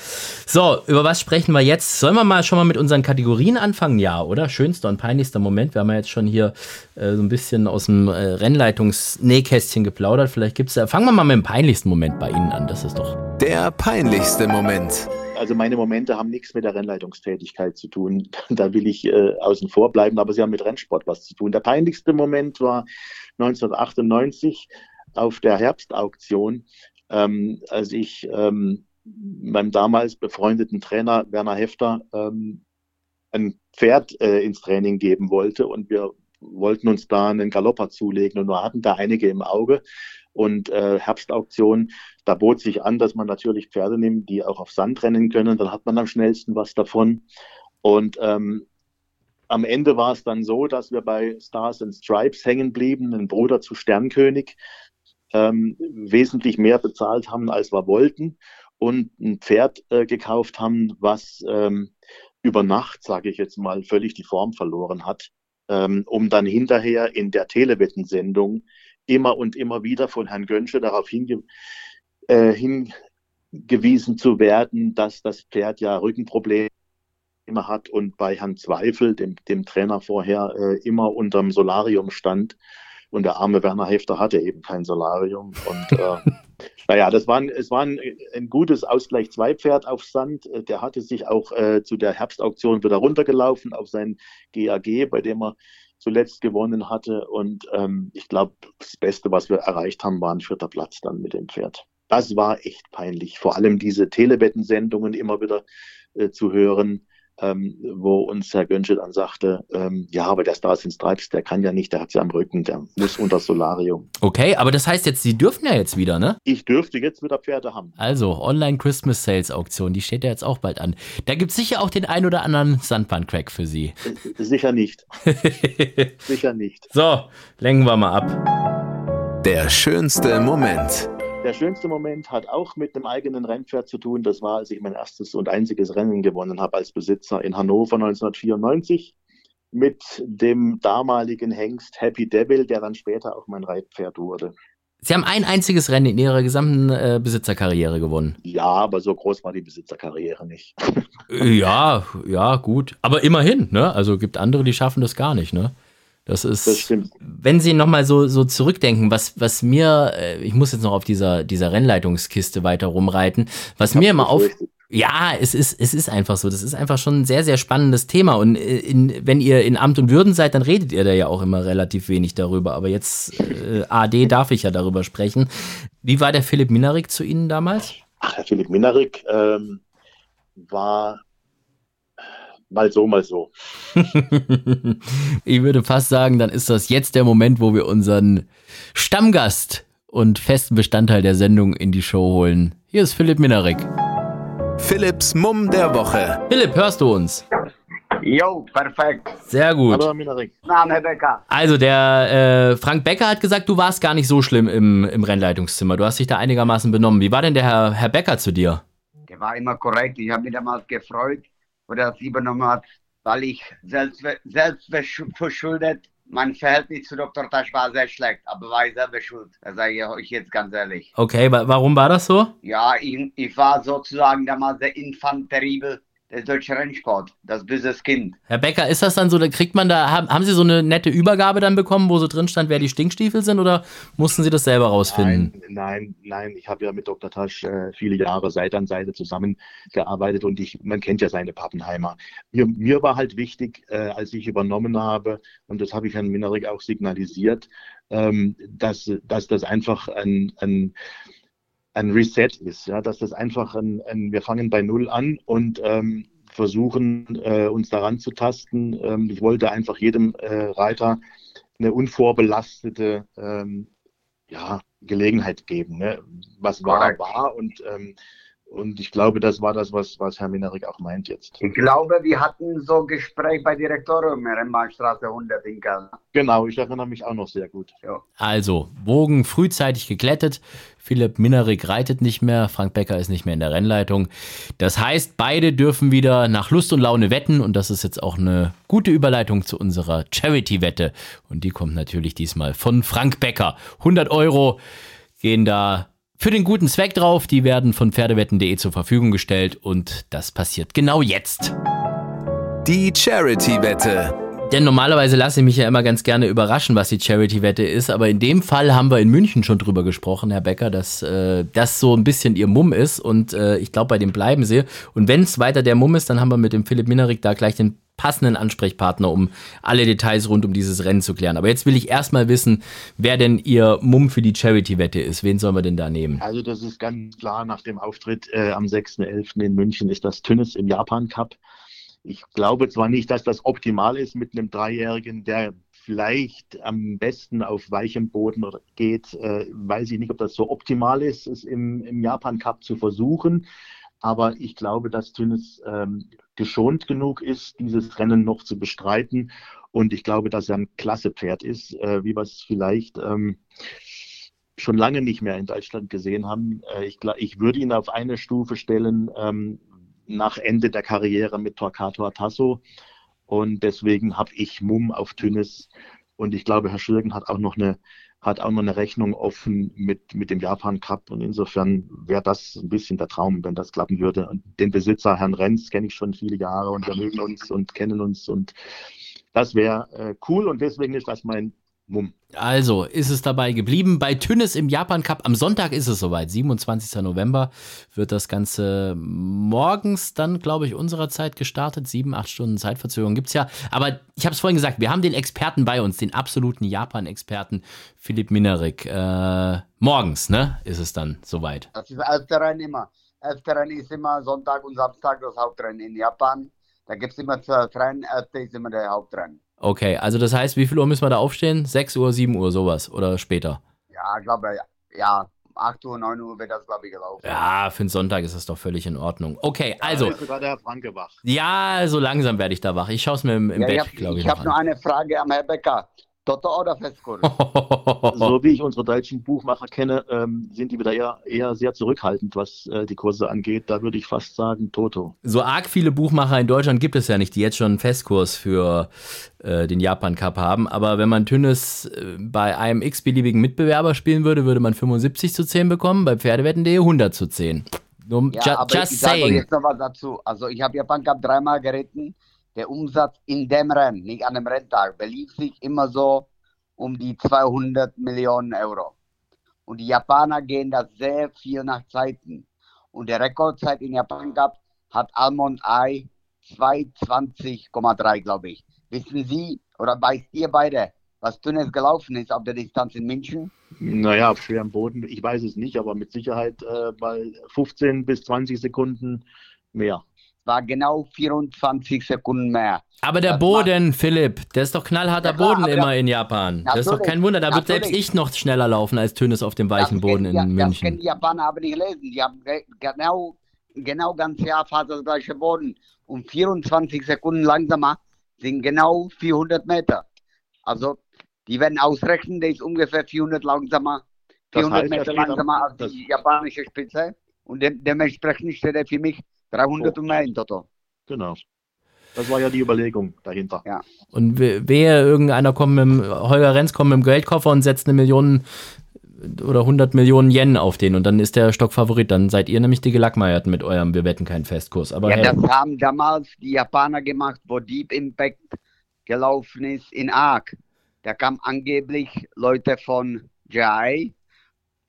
S3: So, über was sprechen wir jetzt? Sollen wir mal schon mal mit unseren Kategorien anfangen? Ja, oder? Schönster und peinlichster Moment. Wir haben ja jetzt schon hier äh, so ein bisschen aus dem äh, Rennleitungs-Nähkästchen geplaudert. Vielleicht gibt es da. Fangen wir mal mit dem peinlichsten Moment bei Ihnen an. Das ist doch.
S2: Der peinlichste Moment.
S1: Also meine Momente haben nichts mit der Rennleitungstätigkeit zu tun. Da will ich äh, außen vor bleiben, aber sie haben mit Rennsport was zu tun. Der peinlichste Moment war 1998 auf der Herbstauktion, ähm, als ich ähm, meinem damals befreundeten Trainer Werner Hefter ähm, ein Pferd äh, ins Training geben wollte und wir wollten uns da einen Galopper zulegen und wir hatten da einige im Auge. Und äh, Herbstauktion, da bot sich an, dass man natürlich Pferde nimmt, die auch auf Sand rennen können, dann hat man am schnellsten was davon. Und ähm, am Ende war es dann so, dass wir bei Stars and Stripes hängen blieben, ein Bruder zu Sternkönig ähm, wesentlich mehr bezahlt haben, als wir wollten und ein Pferd äh, gekauft haben, was ähm, über Nacht, sage ich jetzt mal, völlig die Form verloren hat, ähm, um dann hinterher in der Telewettensendung immer und immer wieder von Herrn Gönsche darauf hinge äh, hingewiesen zu werden, dass das Pferd ja Rückenprobleme hat und bei Herrn Zweifel, dem, dem Trainer vorher, äh, immer unterm Solarium stand und der arme Werner Hefter hatte eben kein Solarium. Und äh, naja, das war ein, es war ein, ein gutes Ausgleich 2 Pferd auf Sand. Der hatte sich auch äh, zu der Herbstauktion wieder runtergelaufen auf sein GAG, bei dem er zuletzt gewonnen hatte. Und ähm, ich glaube, das Beste, was wir erreicht haben, war ein vierter Platz dann mit dem Pferd. Das war echt peinlich. Vor allem diese Telewettensendungen immer wieder äh, zu hören ähm, wo uns Herr Gönsche dann sagte, ähm, ja, aber der Stars in Stripes, der kann ja nicht, der hat sie am Rücken, der muss unter Solarium.
S3: Okay, aber das heißt jetzt, Sie dürfen ja jetzt wieder, ne?
S1: Ich dürfte jetzt wieder Pferde haben.
S3: Also, Online Christmas Sales Auktion, die steht ja jetzt auch bald an. Da gibt es sicher auch den ein oder anderen Sandbahn-Crack für Sie.
S1: Äh, sicher nicht. sicher nicht.
S3: So, lenken wir mal ab.
S2: Der schönste Moment.
S1: Der schönste Moment hat auch mit einem eigenen Rennpferd zu tun. Das war, als ich mein erstes und einziges Rennen gewonnen habe als Besitzer in Hannover 1994 mit dem damaligen Hengst Happy Devil, der dann später auch mein Reitpferd wurde.
S3: Sie haben ein einziges Rennen in Ihrer gesamten äh, Besitzerkarriere gewonnen.
S1: Ja, aber so groß war die Besitzerkarriere nicht.
S3: ja, ja, gut. Aber immerhin, ne? Also gibt andere, die schaffen das gar nicht, ne? Das ist,
S1: das
S3: wenn Sie nochmal so, so zurückdenken, was, was mir, äh, ich muss jetzt noch auf dieser, dieser Rennleitungskiste weiter rumreiten, was mir immer auf, Ja, es ist, es ist einfach so. Das ist einfach schon ein sehr, sehr spannendes Thema. Und äh, in, wenn ihr in Amt und Würden seid, dann redet ihr da ja auch immer relativ wenig darüber. Aber jetzt, äh, AD, darf ich ja darüber sprechen. Wie war der Philipp Minarik zu Ihnen damals?
S1: Ach, Herr Philipp Minarik ähm, war mal so, mal so.
S3: ich würde fast sagen, dann ist das jetzt der Moment, wo wir unseren Stammgast und festen Bestandteil der Sendung in die Show holen. Hier ist Philipp Minarik.
S2: Philipps Mumm der Woche.
S3: Philipp, hörst du uns?
S4: Jo, perfekt.
S3: Sehr gut.
S1: Hallo, Minarik.
S4: Name Herr Becker.
S3: Also der äh, Frank Becker hat gesagt, du warst gar nicht so schlimm im, im Rennleitungszimmer. Du hast dich da einigermaßen benommen. Wie war denn der Herr, Herr Becker zu dir?
S4: Der war immer korrekt. Ich habe mich damals gefreut, wo er das übernommen hat, weil ich selbst, selbst verschuldet mein Verhältnis zu Dr. Tasch war sehr schlecht, aber war ich selber schuld. Das sage ich euch jetzt ganz ehrlich.
S3: Okay, wa warum war das so?
S4: Ja, ich, ich war sozusagen damals der Infant terrible der deutsche Rennsport, das böse Kind.
S3: Herr Becker, ist das dann so, da kriegt man da, haben, haben Sie so eine nette Übergabe dann bekommen, wo so drin stand, wer die Stinkstiefel sind oder mussten Sie das selber rausfinden?
S1: Nein, nein, nein ich habe ja mit Dr. Tasch äh, viele Jahre Seite an Seite zusammengearbeitet und ich, man kennt ja seine Pappenheimer. Mir, mir war halt wichtig, äh, als ich übernommen habe, und das habe ich Herrn Minerik auch signalisiert, ähm, dass, dass das einfach ein, ein ein Reset ist, ja, dass das einfach ein, ein wir fangen bei Null an und ähm, versuchen äh, uns daran zu tasten. Ähm, ich wollte einfach jedem äh, Reiter eine unvorbelastete ähm, ja, Gelegenheit geben. Ne? Was war, war und ähm, und ich glaube, das war das, was, was Herr Minerik auch meint jetzt.
S4: Ich glaube, wir hatten so ein Gespräch bei Direktorium Rennbahnstraße 100 in Köln.
S1: Genau, ich erinnere mich auch noch sehr gut.
S3: Ja. Also, Wogen frühzeitig geglättet. Philipp Minerik reitet nicht mehr, Frank Becker ist nicht mehr in der Rennleitung. Das heißt, beide dürfen wieder nach Lust und Laune wetten und das ist jetzt auch eine gute Überleitung zu unserer Charity-Wette. Und die kommt natürlich diesmal von Frank Becker. 100 Euro gehen da für den guten Zweck drauf. Die werden von Pferdewetten.de zur Verfügung gestellt und das passiert genau jetzt.
S2: Die Charity-Wette.
S3: Denn normalerweise lasse ich mich ja immer ganz gerne überraschen, was die Charity-Wette ist. Aber in dem Fall haben wir in München schon drüber gesprochen, Herr Becker, dass äh, das so ein bisschen ihr Mumm ist. Und äh, ich glaube, bei dem bleiben sie. Und wenn es weiter der Mumm ist, dann haben wir mit dem Philipp Minerik da gleich den passenden Ansprechpartner, um alle Details rund um dieses Rennen zu klären. Aber jetzt will ich erstmal wissen, wer denn Ihr Mumm für die Charity-Wette ist. Wen sollen wir denn da nehmen?
S1: Also das ist ganz klar nach dem Auftritt äh, am 6.11. in München ist das Tünnes im Japan Cup. Ich glaube zwar nicht, dass das optimal ist mit einem Dreijährigen, der vielleicht am besten auf weichem Boden geht. Äh, weiß ich nicht, ob das so optimal ist, es im, im Japan Cup zu versuchen. Aber ich glaube, dass Tünnes ähm, geschont genug ist, dieses Rennen noch zu bestreiten. Und ich glaube, dass er ein klasse Pferd ist, äh, wie wir es vielleicht ähm, schon lange nicht mehr in Deutschland gesehen haben. Äh, ich, ich, würde ihn auf eine Stufe stellen ähm, nach Ende der Karriere mit Torquato Tasso. Und deswegen habe ich Mumm auf Tünnes. Und ich glaube, Herr Schürgen hat auch noch eine hat auch noch eine Rechnung offen mit, mit dem Japan Cup. Und insofern wäre das ein bisschen der Traum, wenn das klappen würde. Und den Besitzer, Herrn Renz, kenne ich schon viele Jahre und wir mögen uns und kennen uns. Und das wäre äh, cool und deswegen ist das mein Mumm.
S3: Also ist es dabei geblieben. Bei Tünnes im Japan Cup am Sonntag ist es soweit. 27. November wird das Ganze morgens dann, glaube ich, unserer Zeit gestartet. Sieben, acht Stunden Zeitverzögerung gibt es ja. Aber ich habe es vorhin gesagt, wir haben den Experten bei uns, den absoluten Japan-Experten Philipp Minerik. Äh, morgens, ne, ist es dann soweit.
S4: Das ist elfte Rennen immer. Elfte Rennen ist immer Sonntag und Samstag das Hauptrennen in Japan. Da gibt es immer zwölf Rennen, elfte ist immer der Hauptrennen.
S3: Okay, also das heißt, wie viel Uhr müssen wir da aufstehen? 6 Uhr, 7 Uhr, sowas oder später?
S4: Ja, ich glaube, ja, 8 Uhr, 9 Uhr wird das, glaube ich, gelaufen.
S3: Ja, für einen Sonntag ist das doch völlig in Ordnung. Okay, also.
S1: Ja, ist sogar der Franke wach.
S3: Ja, so langsam werde ich da wach. Ich schaue es mir im, im
S4: ja,
S3: Bett, glaube ich.
S4: Ich habe nur eine Frage am Herr Becker. Toto oder Festkurs?
S1: so wie ich unsere deutschen Buchmacher kenne, ähm, sind die wieder eher, eher sehr zurückhaltend, was äh, die Kurse angeht. Da würde ich fast sagen Toto.
S3: So arg viele Buchmacher in Deutschland gibt es ja nicht, die jetzt schon einen Festkurs für äh, den Japan Cup haben. Aber wenn man Tünnes äh, bei einem x-beliebigen Mitbewerber spielen würde, würde man 75 zu 10 bekommen, bei Pferdewetten.de 100 zu 10.
S4: Nur, ja, ju aber just ich saying. sage jetzt noch was dazu. Also ich habe Japan Cup dreimal geritten der Umsatz in dem Rennen, nicht an dem Renntag, belief sich immer so um die 200 Millionen Euro. Und die Japaner gehen da sehr viel nach Zeiten. Und der Rekordzeit in Japan gab, hat Almond Eye 220,3, glaube ich. Wissen Sie oder weißt ihr beide, was dünnes gelaufen ist auf der Distanz in München?
S1: Naja, auf schwerem Boden, ich weiß es nicht, aber mit Sicherheit äh, bei 15 bis 20 Sekunden mehr.
S4: War genau 24 Sekunden mehr.
S3: Aber der
S4: Das
S3: Boden, macht... Philipp, der ist doch knallharter
S4: Ja, klar,
S3: Boden immer in Japan. Das ist doch kein Wunder, da wird selbst ich noch schneller laufen als Tönes auf dem weichen
S4: das
S3: Boden in
S4: ja, Das kennen
S3: München.
S4: die Japaner aber nicht lesen. Die haben ge- genau, genau ganz Jahr fast das gleiche Boden. Und 24 Sekunden langsamer sind genau 400 Meter. Also, die werden ausrechnen, der ist ungefähr 400 langsamer,
S1: Das
S4: 400
S1: heißt, er
S4: Meter langsamer als
S1: das-
S4: die japanische Spitze. Und dem, dementsprechend steht er für mich 300 und mehr in Toto.
S1: Genau. Das war ja die Überlegung dahinter.
S3: Und we- wehe, irgendeiner kommt mit dem, Holger Renz kommt mit dem Geldkoffer und setzt eine Million oder 100 Millionen Yen auf den und dann ist der Stockfavorit. Dann seid ihr nämlich die Gelackmeierten mit eurem Wir wetten keinen Festkurs. Aber
S4: Ja,
S3: hey,
S4: das haben damals die Japaner gemacht, wo Deep Impact gelaufen ist in Ark. Da kamen angeblich Leute von JI,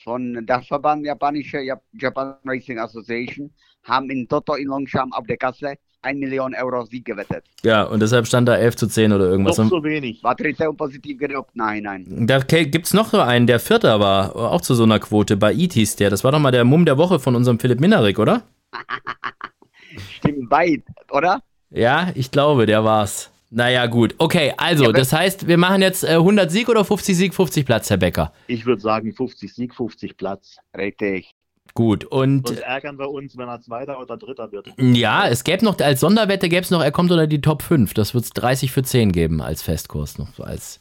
S4: von Dachverband Japanische Jap Japan Racing Association, haben in Toto in Longsham auf der Kasse 1 Million Euro Sieg gewettet.
S3: ja, und deshalb stand da 11 zu 10 oder irgendwas. Und
S1: so wenig.
S4: War und positiv gedruckt? Nein, nein.
S3: da gibt es noch so einen, der Vierter war, auch zu so einer Quote. Bei IT hieß der. Das war doch mal der Mumm der Woche von unserem Philipp Minarik, oder?
S4: Stimmt weit, oder?
S3: Ja, ich glaube, der war's. Naja, gut. Okay, also,
S4: Ja,
S3: das heißt, wir machen jetzt äh, 100 Sieg oder 50 Sieg, 50 Platz, Herr Becker.
S1: Ich würde sagen 50 Sieg, 50 Platz.
S4: Richtig.
S3: Gut, und
S1: Sonst ärgern wir uns, wenn er Zweiter oder Dritter wird.
S3: ja, es gäbe noch, als Sonderwette gäbe es noch, er kommt unter die Top 5. Das wird es 30 für 10 geben als Festkurs, noch so als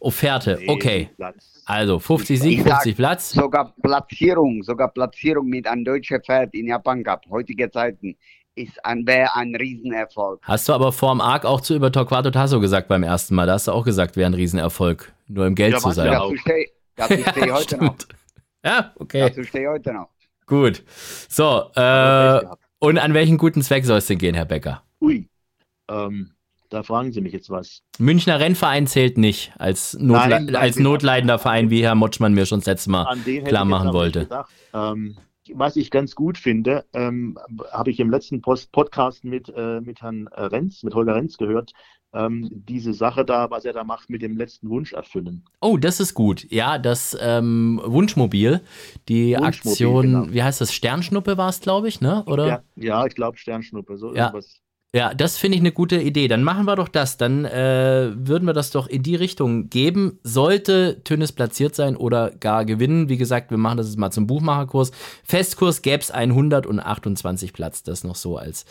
S3: Offerte.
S1: Nee,
S3: Okay,
S1: Platz.
S3: also 50 Sieg,
S4: Ich sag-
S3: 50 Platz.
S4: Sogar Platzierung, sogar Platzierung mit einem deutschen Pferd in Japan gab, heutige Zeiten, ist ein, wäre ein Riesenerfolg.
S3: Hast du aber vorm Arc auch zu über Torquato Tasso gesagt beim ersten Mal. Da hast du auch gesagt, wäre ein Riesenerfolg, nur im Geld
S1: Ja,
S3: zu sein.
S1: ja
S4: Dazu stehe steh ich heute noch.
S3: Ja, okay,
S4: Dazu stehe ich heute noch.
S3: Gut. So, äh, und an welchen guten Zweck soll es denn gehen, Herr Becker?
S1: Ui, ähm, da fragen Sie mich jetzt was.
S3: Münchner Rennverein zählt nicht als, Notle
S1: Nein, nein,
S3: als
S1: wir-
S3: notleidender Verein, wie Herr Motschmann mir schon das letzte Mal klar machen wollte.
S1: Ähm, was ich ganz gut finde, ähm, habe ich im letzten Post Podcast mit, äh, mit Herrn Renz, mit Holger Renz gehört, ähm, diese Sache da, was er da macht mit dem letzten Wunsch erfüllen.
S3: Oh, das ist gut. Ja, das ähm, Wunschmobil, die
S1: Wunschmobil,
S3: Aktion,
S1: genau.
S3: wie heißt das? Sternschnuppe war es, glaube ich, ne? Oder?
S1: Ja, ja ich glaube Sternschnuppe, so
S3: Ja.
S1: irgendwas.
S3: Ja, das finde ich eine gute Idee. Dann machen wir doch das. Dann äh, würden wir das doch in die Richtung geben. Sollte Tönnes platziert sein oder gar gewinnen. Wie gesagt, wir machen das jetzt mal zum Buchmacherkurs. Festkurs gäbe es 128 Platz. Das noch so als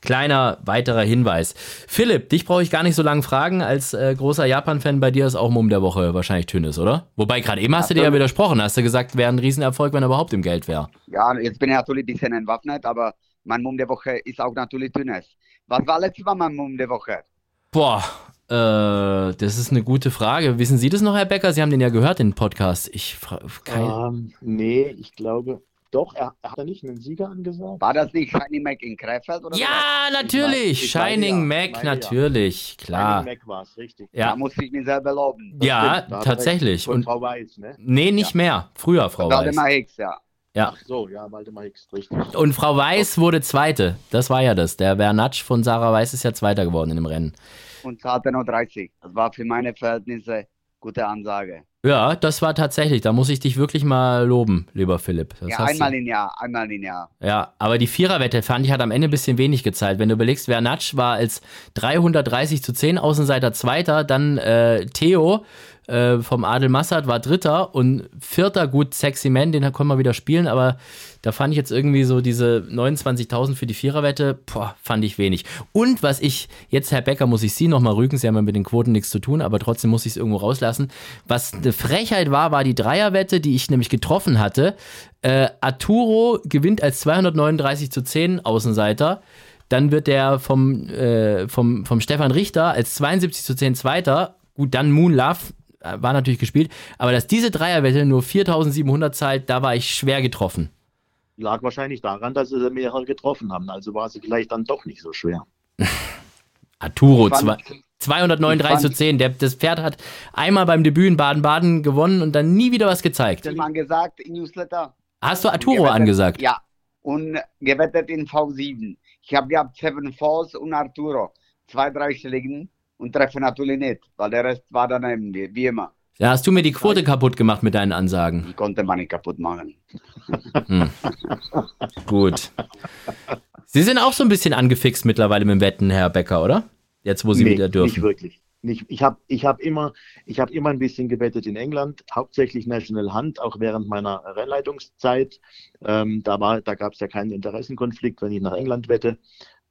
S3: kleiner weiterer Hinweis. Philipp, dich brauche ich gar nicht so lange fragen. Als äh, großer Japan-Fan bei dir ist auch Mumm der Woche wahrscheinlich Tönnes, oder? Wobei gerade eben hast du dir ja widersprochen. Hast du gesagt, wäre ein Riesenerfolg, wenn er überhaupt im Geld wäre.
S4: Ja, jetzt bin ich natürlich ein bisschen entwaffnet, aber mein Mumm der Woche ist auch natürlich Dünnes. Was war letztes Mal mein Mumm der Woche?
S3: Boah, äh, das ist eine gute Frage. Wissen Sie das noch, Herr Becker? Sie haben den ja gehört, den Podcast. Ich kein,
S1: Ähm, nee, ich glaube, doch, er hat er nicht einen Sieger angesagt?
S4: War das nicht Shiny Mac in Krefeld oder
S3: Ja,
S1: Ich
S3: natürlich.
S1: meine- ich meine
S3: Shining
S1: ja,
S3: Mac,
S1: ich meine ja.
S3: natürlich. Klar.
S1: Shining Mac war es, richtig.
S4: so? Da
S3: Ja,
S4: muss ich mir selber loben.
S3: ja
S1: Stimmt, er
S3: tatsächlich. Und
S1: Frau Weiß, ne?
S3: nee, nicht mehr. Früher, Frau Weiß.
S4: Waldemar Hicks, ja.
S3: Ja.
S1: Ach so, ja, Waldemar Hicks, richtig.
S3: Und Frau Weiß wurde Zweite. Das war ja das. Der Bernatsch von Sarah Weiß ist ja Zweiter geworden in dem Rennen.
S4: Und zahlte nur 30. Das war für meine Verhältnisse gute Ansage.
S3: Ja, das war tatsächlich. Da muss ich dich wirklich mal loben, lieber Philipp. Das
S4: ja,
S3: hast du-
S4: einmal im Jahr, einmal im Jahr.
S3: Ja, aber die Viererwette fand ich hat am Ende ein bisschen wenig gezahlt. Wenn du überlegst, Vernatsch war als 330 zu 10 Außenseiter Zweiter, dann äh, Theo äh, vom Adel Massad war Dritter und Vierter, gut, Sexy Man, den konnte man wieder spielen, aber da fand ich jetzt irgendwie so diese 29.000 für die Viererwette, boah, fand ich wenig. Und was ich, jetzt Herr Becker, muss ich Sie nochmal rügen, Sie haben ja mit den Quoten nichts zu tun, aber trotzdem muss ich es irgendwo rauslassen. Was eine Frechheit war, war die Dreierwette, die ich nämlich getroffen hatte. Äh, Arturo gewinnt als 239 zu 10 Außenseiter. Dann wird der vom, äh, vom, vom Stefan Richter als 72 zu 10 Zweiter. Gut, dann Moon Love war natürlich gespielt. Aber dass diese Dreierwette nur 4700 zahlt, da war ich schwer getroffen.
S1: Lag wahrscheinlich daran, dass sie mehrere getroffen haben. Also war sie vielleicht dann doch nicht so schwer.
S3: Arturo,
S4: fand-
S3: zwei, 239
S4: ich
S3: zu
S4: fand-
S3: 10. Der, das Pferd hat einmal beim Debüt in Baden-Baden gewonnen und dann nie wieder was gezeigt.
S4: Hat man gesagt im Newsletter?
S3: Hast du Arturo
S4: Gewettet.
S3: angesagt?
S4: Ja. und gewettet in V7. Ich habe gehabt Seven Falls und Arturo. Zwei, drei Schlägen und treffe natürlich nicht, weil der Rest war daneben, wie immer.
S3: Ja, hast du mir die Quote kaputt gemacht mit deinen Ansagen?
S4: Die konnte man nicht kaputt machen.
S3: Hm. Gut. Sie sind auch so ein bisschen angefixt mittlerweile mit dem Wetten, Herr Becker, oder? Jetzt, wo Sie nee, wieder dürfen.
S1: Nicht wirklich. Nicht, ich habe ich hab immer, hab immer ein bisschen gewettet in England, hauptsächlich National Hunt, auch während meiner Rennleitungszeit. Ähm, da da gab es ja keinen Interessenkonflikt, wenn ich nach England wette.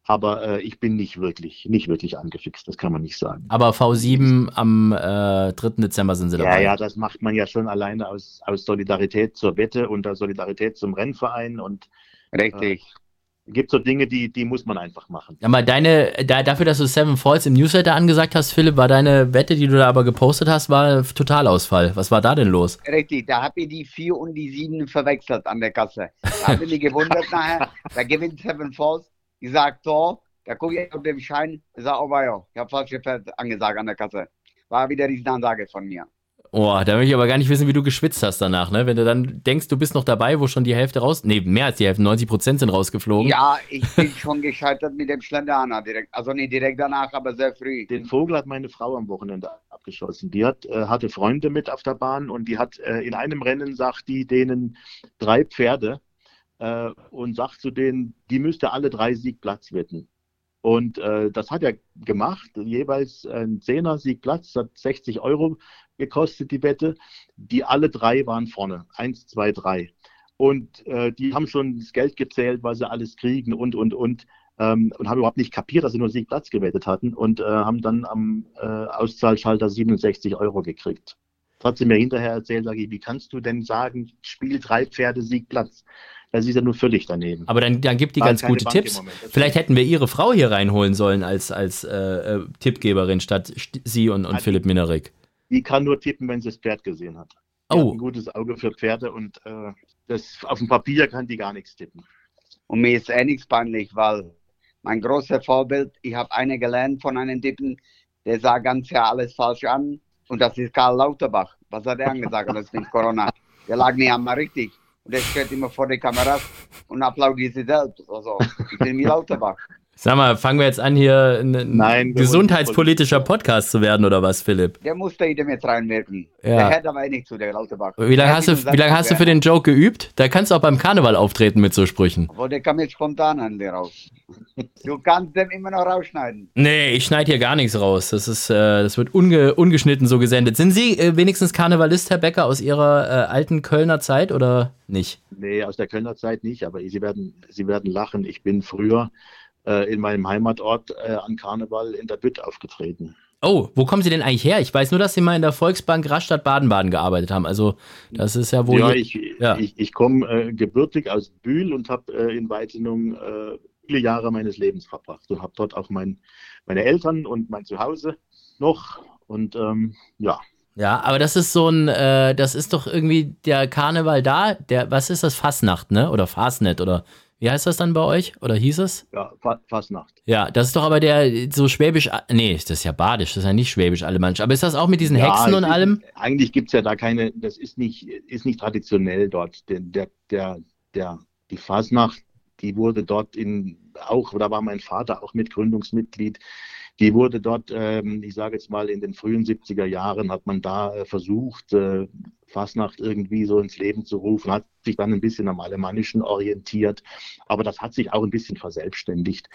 S1: Aber äh, ich bin nicht wirklich, nicht wirklich angefixt, das kann man nicht sagen.
S3: Aber V7 am äh, 3. Dezember sind Sie dabei.
S1: Ja, ja, das macht man ja schon alleine aus, aus Solidarität zur Wette und aus Solidarität zum Rennverein und
S4: Richtig. Äh,
S1: gibt so Dinge, die, die muss man einfach machen.
S3: Ja, mal deine, da, dafür, dass du Seven Falls im Newsletter angesagt hast, Philipp, war deine Wette, die du da aber gepostet hast, war Totalausfall. Was war da denn los?
S4: Richtig, da habe ich die 4 und die 7 verwechselt an der Kasse. Da habe ich mich gewundert nachher, da gewinnt Seven Falls. Ich sage Tor, da gucke ich auf den Schein, ich sage, oh ja, ich habe falsch angesagt an der Kasse. War wieder diese Ansage von mir.
S3: Oh, da möchte ich aber gar nicht wissen, wie du geschwitzt hast danach, ne? Wenn du dann denkst, du bist noch dabei, wo schon die Hälfte raus, nee, mehr als die Hälfte, 90 Prozent sind rausgeflogen.
S4: Ja, ich bin schon gescheitert mit dem Schlenderaner direkt, also nicht direkt danach, aber sehr früh.
S1: Den Vogel hat meine Frau am Wochenende abgeschossen. Die hat, äh, hatte Freunde mit auf der Bahn und die hat äh, in einem Rennen, sagt die, denen drei Pferde äh, und sagt zu denen, die müsste alle drei Siegplatz wetten. Und äh, das hat er gemacht, jeweils ein Zehner Siegplatz, hat 60 Euro gekostet, die Wette. Die alle drei waren vorne. Eins, zwei, drei. Und äh, die haben schon das Geld gezählt, was sie alles kriegen und, und, und. Ähm, und haben überhaupt nicht kapiert, dass sie nur Siegplatz gewettet hatten und äh, haben dann am äh, Auszahlschalter 67 Euro gekriegt. Trotzdem mir hinterher erzählt, sage ich, wie kannst du denn sagen, Spiel drei Pferde, Siegplatz? Das ist ja nur völlig daneben.
S3: Aber dann, dann gibt die ganz gute Bank Tipps. Vielleicht hätten wir Ihre Frau hier reinholen sollen als, als äh, äh Tippgeberin statt Sie und, und Philipp Minerik
S1: die kann nur tippen, wenn sie das Pferd gesehen hat. Die oh. hat ein gutes Auge für Pferde und äh, das, auf dem Papier kann die gar nichts tippen.
S4: Und mir ist eh nichts peinlich, weil mein großer Vorbild, ich habe eine gelernt von einem Tippen, der sah ganz ja alles falsch an. Und das ist Karl Lauterbach. Was hat er angesagt? Das ist Corona. Der lag nicht einmal richtig. Und der steht immer vor der Kamera und applaudiert sich selbst. Also, ich bin wie Lauterbach.
S3: Sag mal, fangen wir jetzt an, hier ein Nein, gesundheitspolitischer Podcast zu werden oder was, Philipp?
S4: Der musste jedem jetzt reinwirken. Ja. Der hätte aber eh nicht zu der Lauterbach.
S3: Wie lange hast, du, wie lang hast du für den Joke geübt? Da kannst du auch beim Karneval auftreten mit so Sprüchen.
S4: Aber der kam jetzt spontan an dir raus. Du kannst dem immer noch rausschneiden.
S3: Nee, ich schneide hier gar nichts raus. Das, ist, äh, das wird unge ungeschnitten so gesendet. Sind Sie äh, wenigstens Karnevalist, Herr Becker, aus Ihrer äh, alten Kölner Zeit oder nicht?
S1: Nee, aus der Kölner Zeit nicht, aber Sie werden, Sie werden lachen. Ich bin früher äh, in meinem Heimatort äh, an Karneval in der Bütt aufgetreten.
S3: Oh, wo kommen Sie denn eigentlich her? Ich weiß nur, dass Sie mal in der Volksbank Rastatt Baden-Baden gearbeitet haben. Also das ist ja wohl.
S1: Ja, ich, ja. ich, ich komme äh, gebürtig aus Bühl und habe äh, in Weizenung äh, viele Jahre meines Lebens verbracht und habe dort auch mein, meine Eltern und mein Zuhause noch. Und ähm, ja.
S3: Ja, aber das ist so ein, äh, das ist doch irgendwie der Karneval da. Der, was ist das? Fasnacht, ne? Oder Fasnet oder wie heißt das dann bei euch? Oder hieß es?
S1: Ja, Fastnacht.
S3: Ja, das ist doch aber der so schwäbisch. Nee, das ist ja badisch, das ist ja nicht schwäbisch alemannisch. Aber ist das auch mit diesen ja, Hexen und allem?
S1: Eigentlich gibt es ja da keine, das ist nicht, ist nicht traditionell dort. Der, der, der, der, die Fasnacht, die wurde dort in, auch, da war mein Vater auch Mitgründungsmitglied. Die wurde dort, ähm, ich sage jetzt mal, in den frühen 70er Jahren hat man da äh, versucht, äh, Fasnacht irgendwie so ins Leben zu rufen, hat sich dann ein bisschen am Alemannischen orientiert, aber das hat sich auch ein bisschen verselbstständigt.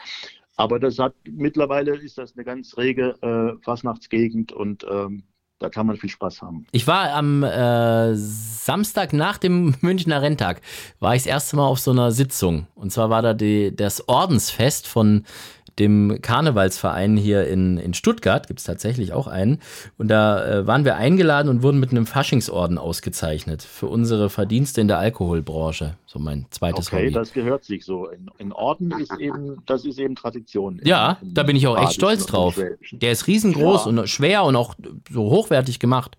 S1: Aber das hat mittlerweile ist das eine ganz rege äh, Fasnachtsgegend und ähm, da kann man viel Spaß haben.
S3: Ich war am äh, Samstag nach dem Münchner Renntag, war ich das erste Mal auf so einer Sitzung. Und zwar war da die, das Ordensfest von dem Karnevalsverein hier in, in Stuttgart, gibt es tatsächlich auch einen. Und da äh, waren wir eingeladen und wurden mit einem Faschingsorden ausgezeichnet für unsere Verdienste in der Alkoholbranche. So mein zweites
S1: okay,
S3: Hobby.
S1: das gehört sich so. In, in Orden ist eben, das ist eben Tradition.
S3: Ja, in, in da bin ich auch echt stolz drauf. Der ist riesengroß ja. und schwer und auch so hochwertig gemacht.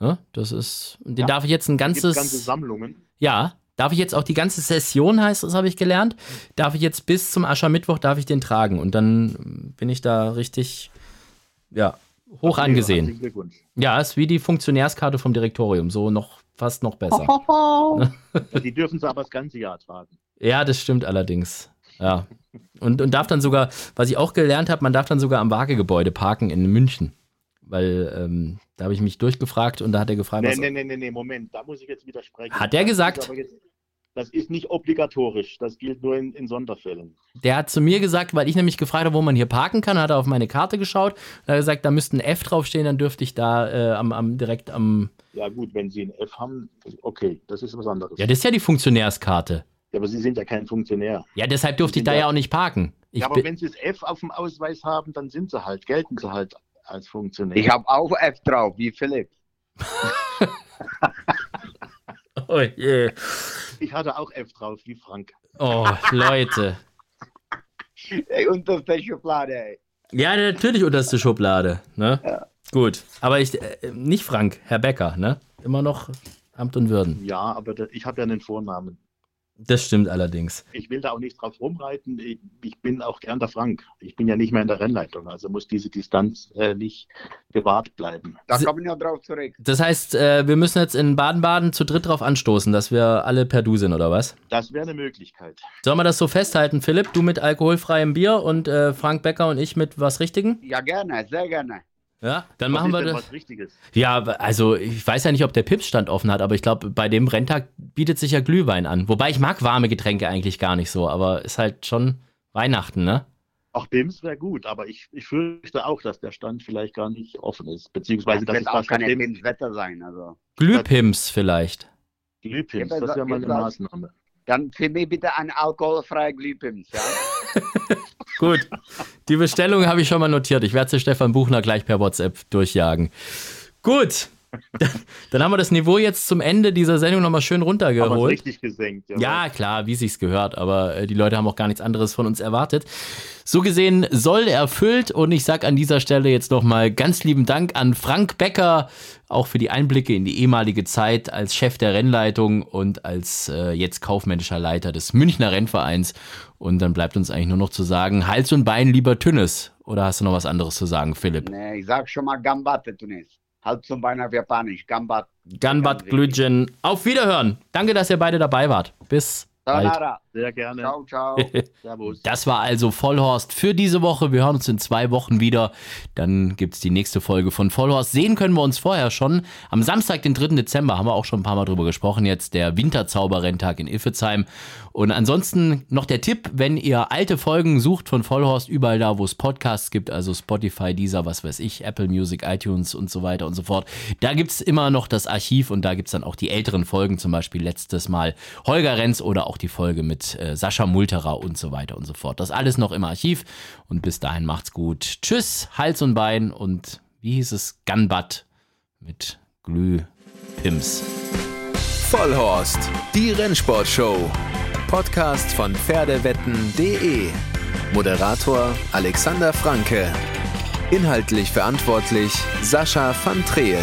S3: Ja, das ist, den ja. darf ich jetzt ein ganzes.
S1: ganze Sammlungen.
S3: Ja, Darf ich jetzt auch die ganze Session, heißt das, habe ich gelernt, darf ich jetzt bis zum Aschermittwoch, darf ich den tragen. Und dann bin ich da richtig, ja, hoch angesehen. Ja, ist wie die Funktionärskarte vom Direktorium, so noch fast noch besser.
S1: Die dürfen sie aber das ganze Jahr tragen.
S3: Ja, das stimmt allerdings. Ja. Und, und darf dann sogar, was ich auch gelernt habe, man darf dann sogar am Waagegebäude parken in München. Weil ähm, da habe ich mich durchgefragt und da hat er gefragt,
S1: Nee, nee, nee, nee, nee, Moment, da muss ich jetzt widersprechen.
S3: Hat er gesagt?
S1: jetzt- Das ist nicht obligatorisch, das gilt nur in, in Sonderfällen.
S3: Der hat zu mir gesagt, weil ich nämlich gefragt habe, wo man hier parken kann, hat er auf meine Karte geschaut und hat gesagt, da müsste ein F draufstehen, dann dürfte ich da äh, am, am, direkt am.
S1: Ja gut, wenn Sie ein F haben, okay, das ist was anderes.
S3: Ja, das ist ja die Funktionärskarte.
S1: Ja, aber Sie sind ja kein Funktionär.
S3: Ja, deshalb durfte ich da ja auch nicht parken. Ich
S1: ja, aber wenn Sie das F auf dem Ausweis haben, dann sind Sie halt, gelten Sie halt als Funktionär.
S4: Ich habe auch F drauf, wie Philipp.
S3: oh, je.
S1: Ich hatte auch F drauf, wie Frank.
S3: oh, Leute.
S4: Ey, unterste Schublade, ey.
S3: Ja, natürlich unterste Schublade. Ne? Gut, aber ich, äh, nicht Frank, Herr Becker, ne? Immer noch Amt und Würden.
S1: Ja, aber da, ich habe ja einen Vornamen.
S3: Das stimmt allerdings.
S1: Ich will da auch nicht drauf rumreiten. Ich, ich bin auch gern der Frank. Ich bin ja nicht mehr in der Rennleitung, also muss diese Distanz äh, nicht gewahrt bleiben.
S4: Da
S3: Sie-
S4: kommen wir drauf zurück.
S3: Das heißt, äh, wir müssen jetzt in Baden-Baden zu dritt drauf anstoßen, dass wir alle per Du sind, oder was?
S1: Das wäre eine Möglichkeit.
S3: Sollen wir das so festhalten, Philipp? Du mit alkoholfreiem Bier und äh, Frank Becker und ich mit was Richtigen?
S4: Ja, gerne, sehr gerne.
S3: Ja, dann
S1: Was
S3: machen
S1: ist
S3: wir das.
S1: was Richtiges?
S3: Ja, also ich weiß ja nicht, ob der Pips-Stand offen hat, aber ich glaube, bei dem Renntag bietet sich ja Glühwein an. Wobei ich mag warme Getränke eigentlich gar nicht so, aber ist halt schon Weihnachten, ne?
S1: Auch BIMS wäre gut, aber ich, ich fürchte auch, dass der Stand vielleicht gar nicht offen ist. Beziehungsweise,
S4: Das
S1: dass
S4: wird
S1: es
S4: auch
S1: dem
S4: ins Wetter sein. Also.
S3: Glühpims vielleicht.
S1: Glühpins,
S4: Ja,
S1: das wäre mal eine Maßnahme.
S4: Dann für mich bitte ein alkoholfreier Glühpims, ja?
S3: Gut, die Bestellung habe ich schon mal notiert. Ich werde sie Stefan Buchner gleich per WhatsApp durchjagen. Gut, dann haben wir das Niveau jetzt zum Ende dieser Sendung nochmal schön
S1: Aber
S3: runtergeholt.
S1: richtig gesenkt.
S3: Ja, klar, wie sich's gehört, aber äh, die Leute haben auch gar nichts anderes von uns erwartet. So gesehen soll erfüllt und ich sag an dieser Stelle jetzt nochmal ganz lieben Dank an Frank Becker, auch für die Einblicke in die ehemalige Zeit als Chef der Rennleitung und als äh, jetzt kaufmännischer Leiter des Münchner Rennvereins. Und dann bleibt uns eigentlich nur noch zu sagen, Hals und Bein lieber Tünnes. Oder hast du noch was anderes zu sagen, Philipp?
S4: Nee, ich sag schon mal Gambate, Tunis. Halt zum Bein auf Japanisch, Gambat.
S3: Ganbat Glüdjen, auf Wiederhören. Danke, dass ihr beide dabei wart. Bis.
S4: Sayonara.
S1: Sehr gerne.
S4: Ciao, ciao.
S1: Servus.
S3: Das war also Vollhorst für diese Woche. Wir hören uns in zwei Wochen wieder. Dann gibt es die nächste Folge von Vollhorst. Sehen können wir uns vorher schon. Am Samstag, den 3. Dezember, haben wir auch schon ein paar Mal drüber gesprochen. Jetzt der Winterzauberrenntag in Iffezheim. Und ansonsten noch der Tipp, wenn ihr alte Folgen sucht von Vollhorst, überall da, wo es Podcasts gibt, also Spotify, Deezer, was weiß ich, Apple Music, iTunes und so weiter und so fort. Da gibt es immer noch das Archiv und da gibt es dann auch die älteren Folgen, zum Beispiel letztes Mal Holger Renz oder auch die Folge mit äh, Sascha Multerer und so weiter und so fort. Das alles noch im Archiv und bis dahin macht's gut. Tschüss, Hals und Bein und wie hieß es? Gunbutt mit Glühpims.
S2: Vollhorst, die Rennsportshow. Podcast von Pferdewetten.de. Moderator Alexander Franke. Inhaltlich verantwortlich Sascha van Treel.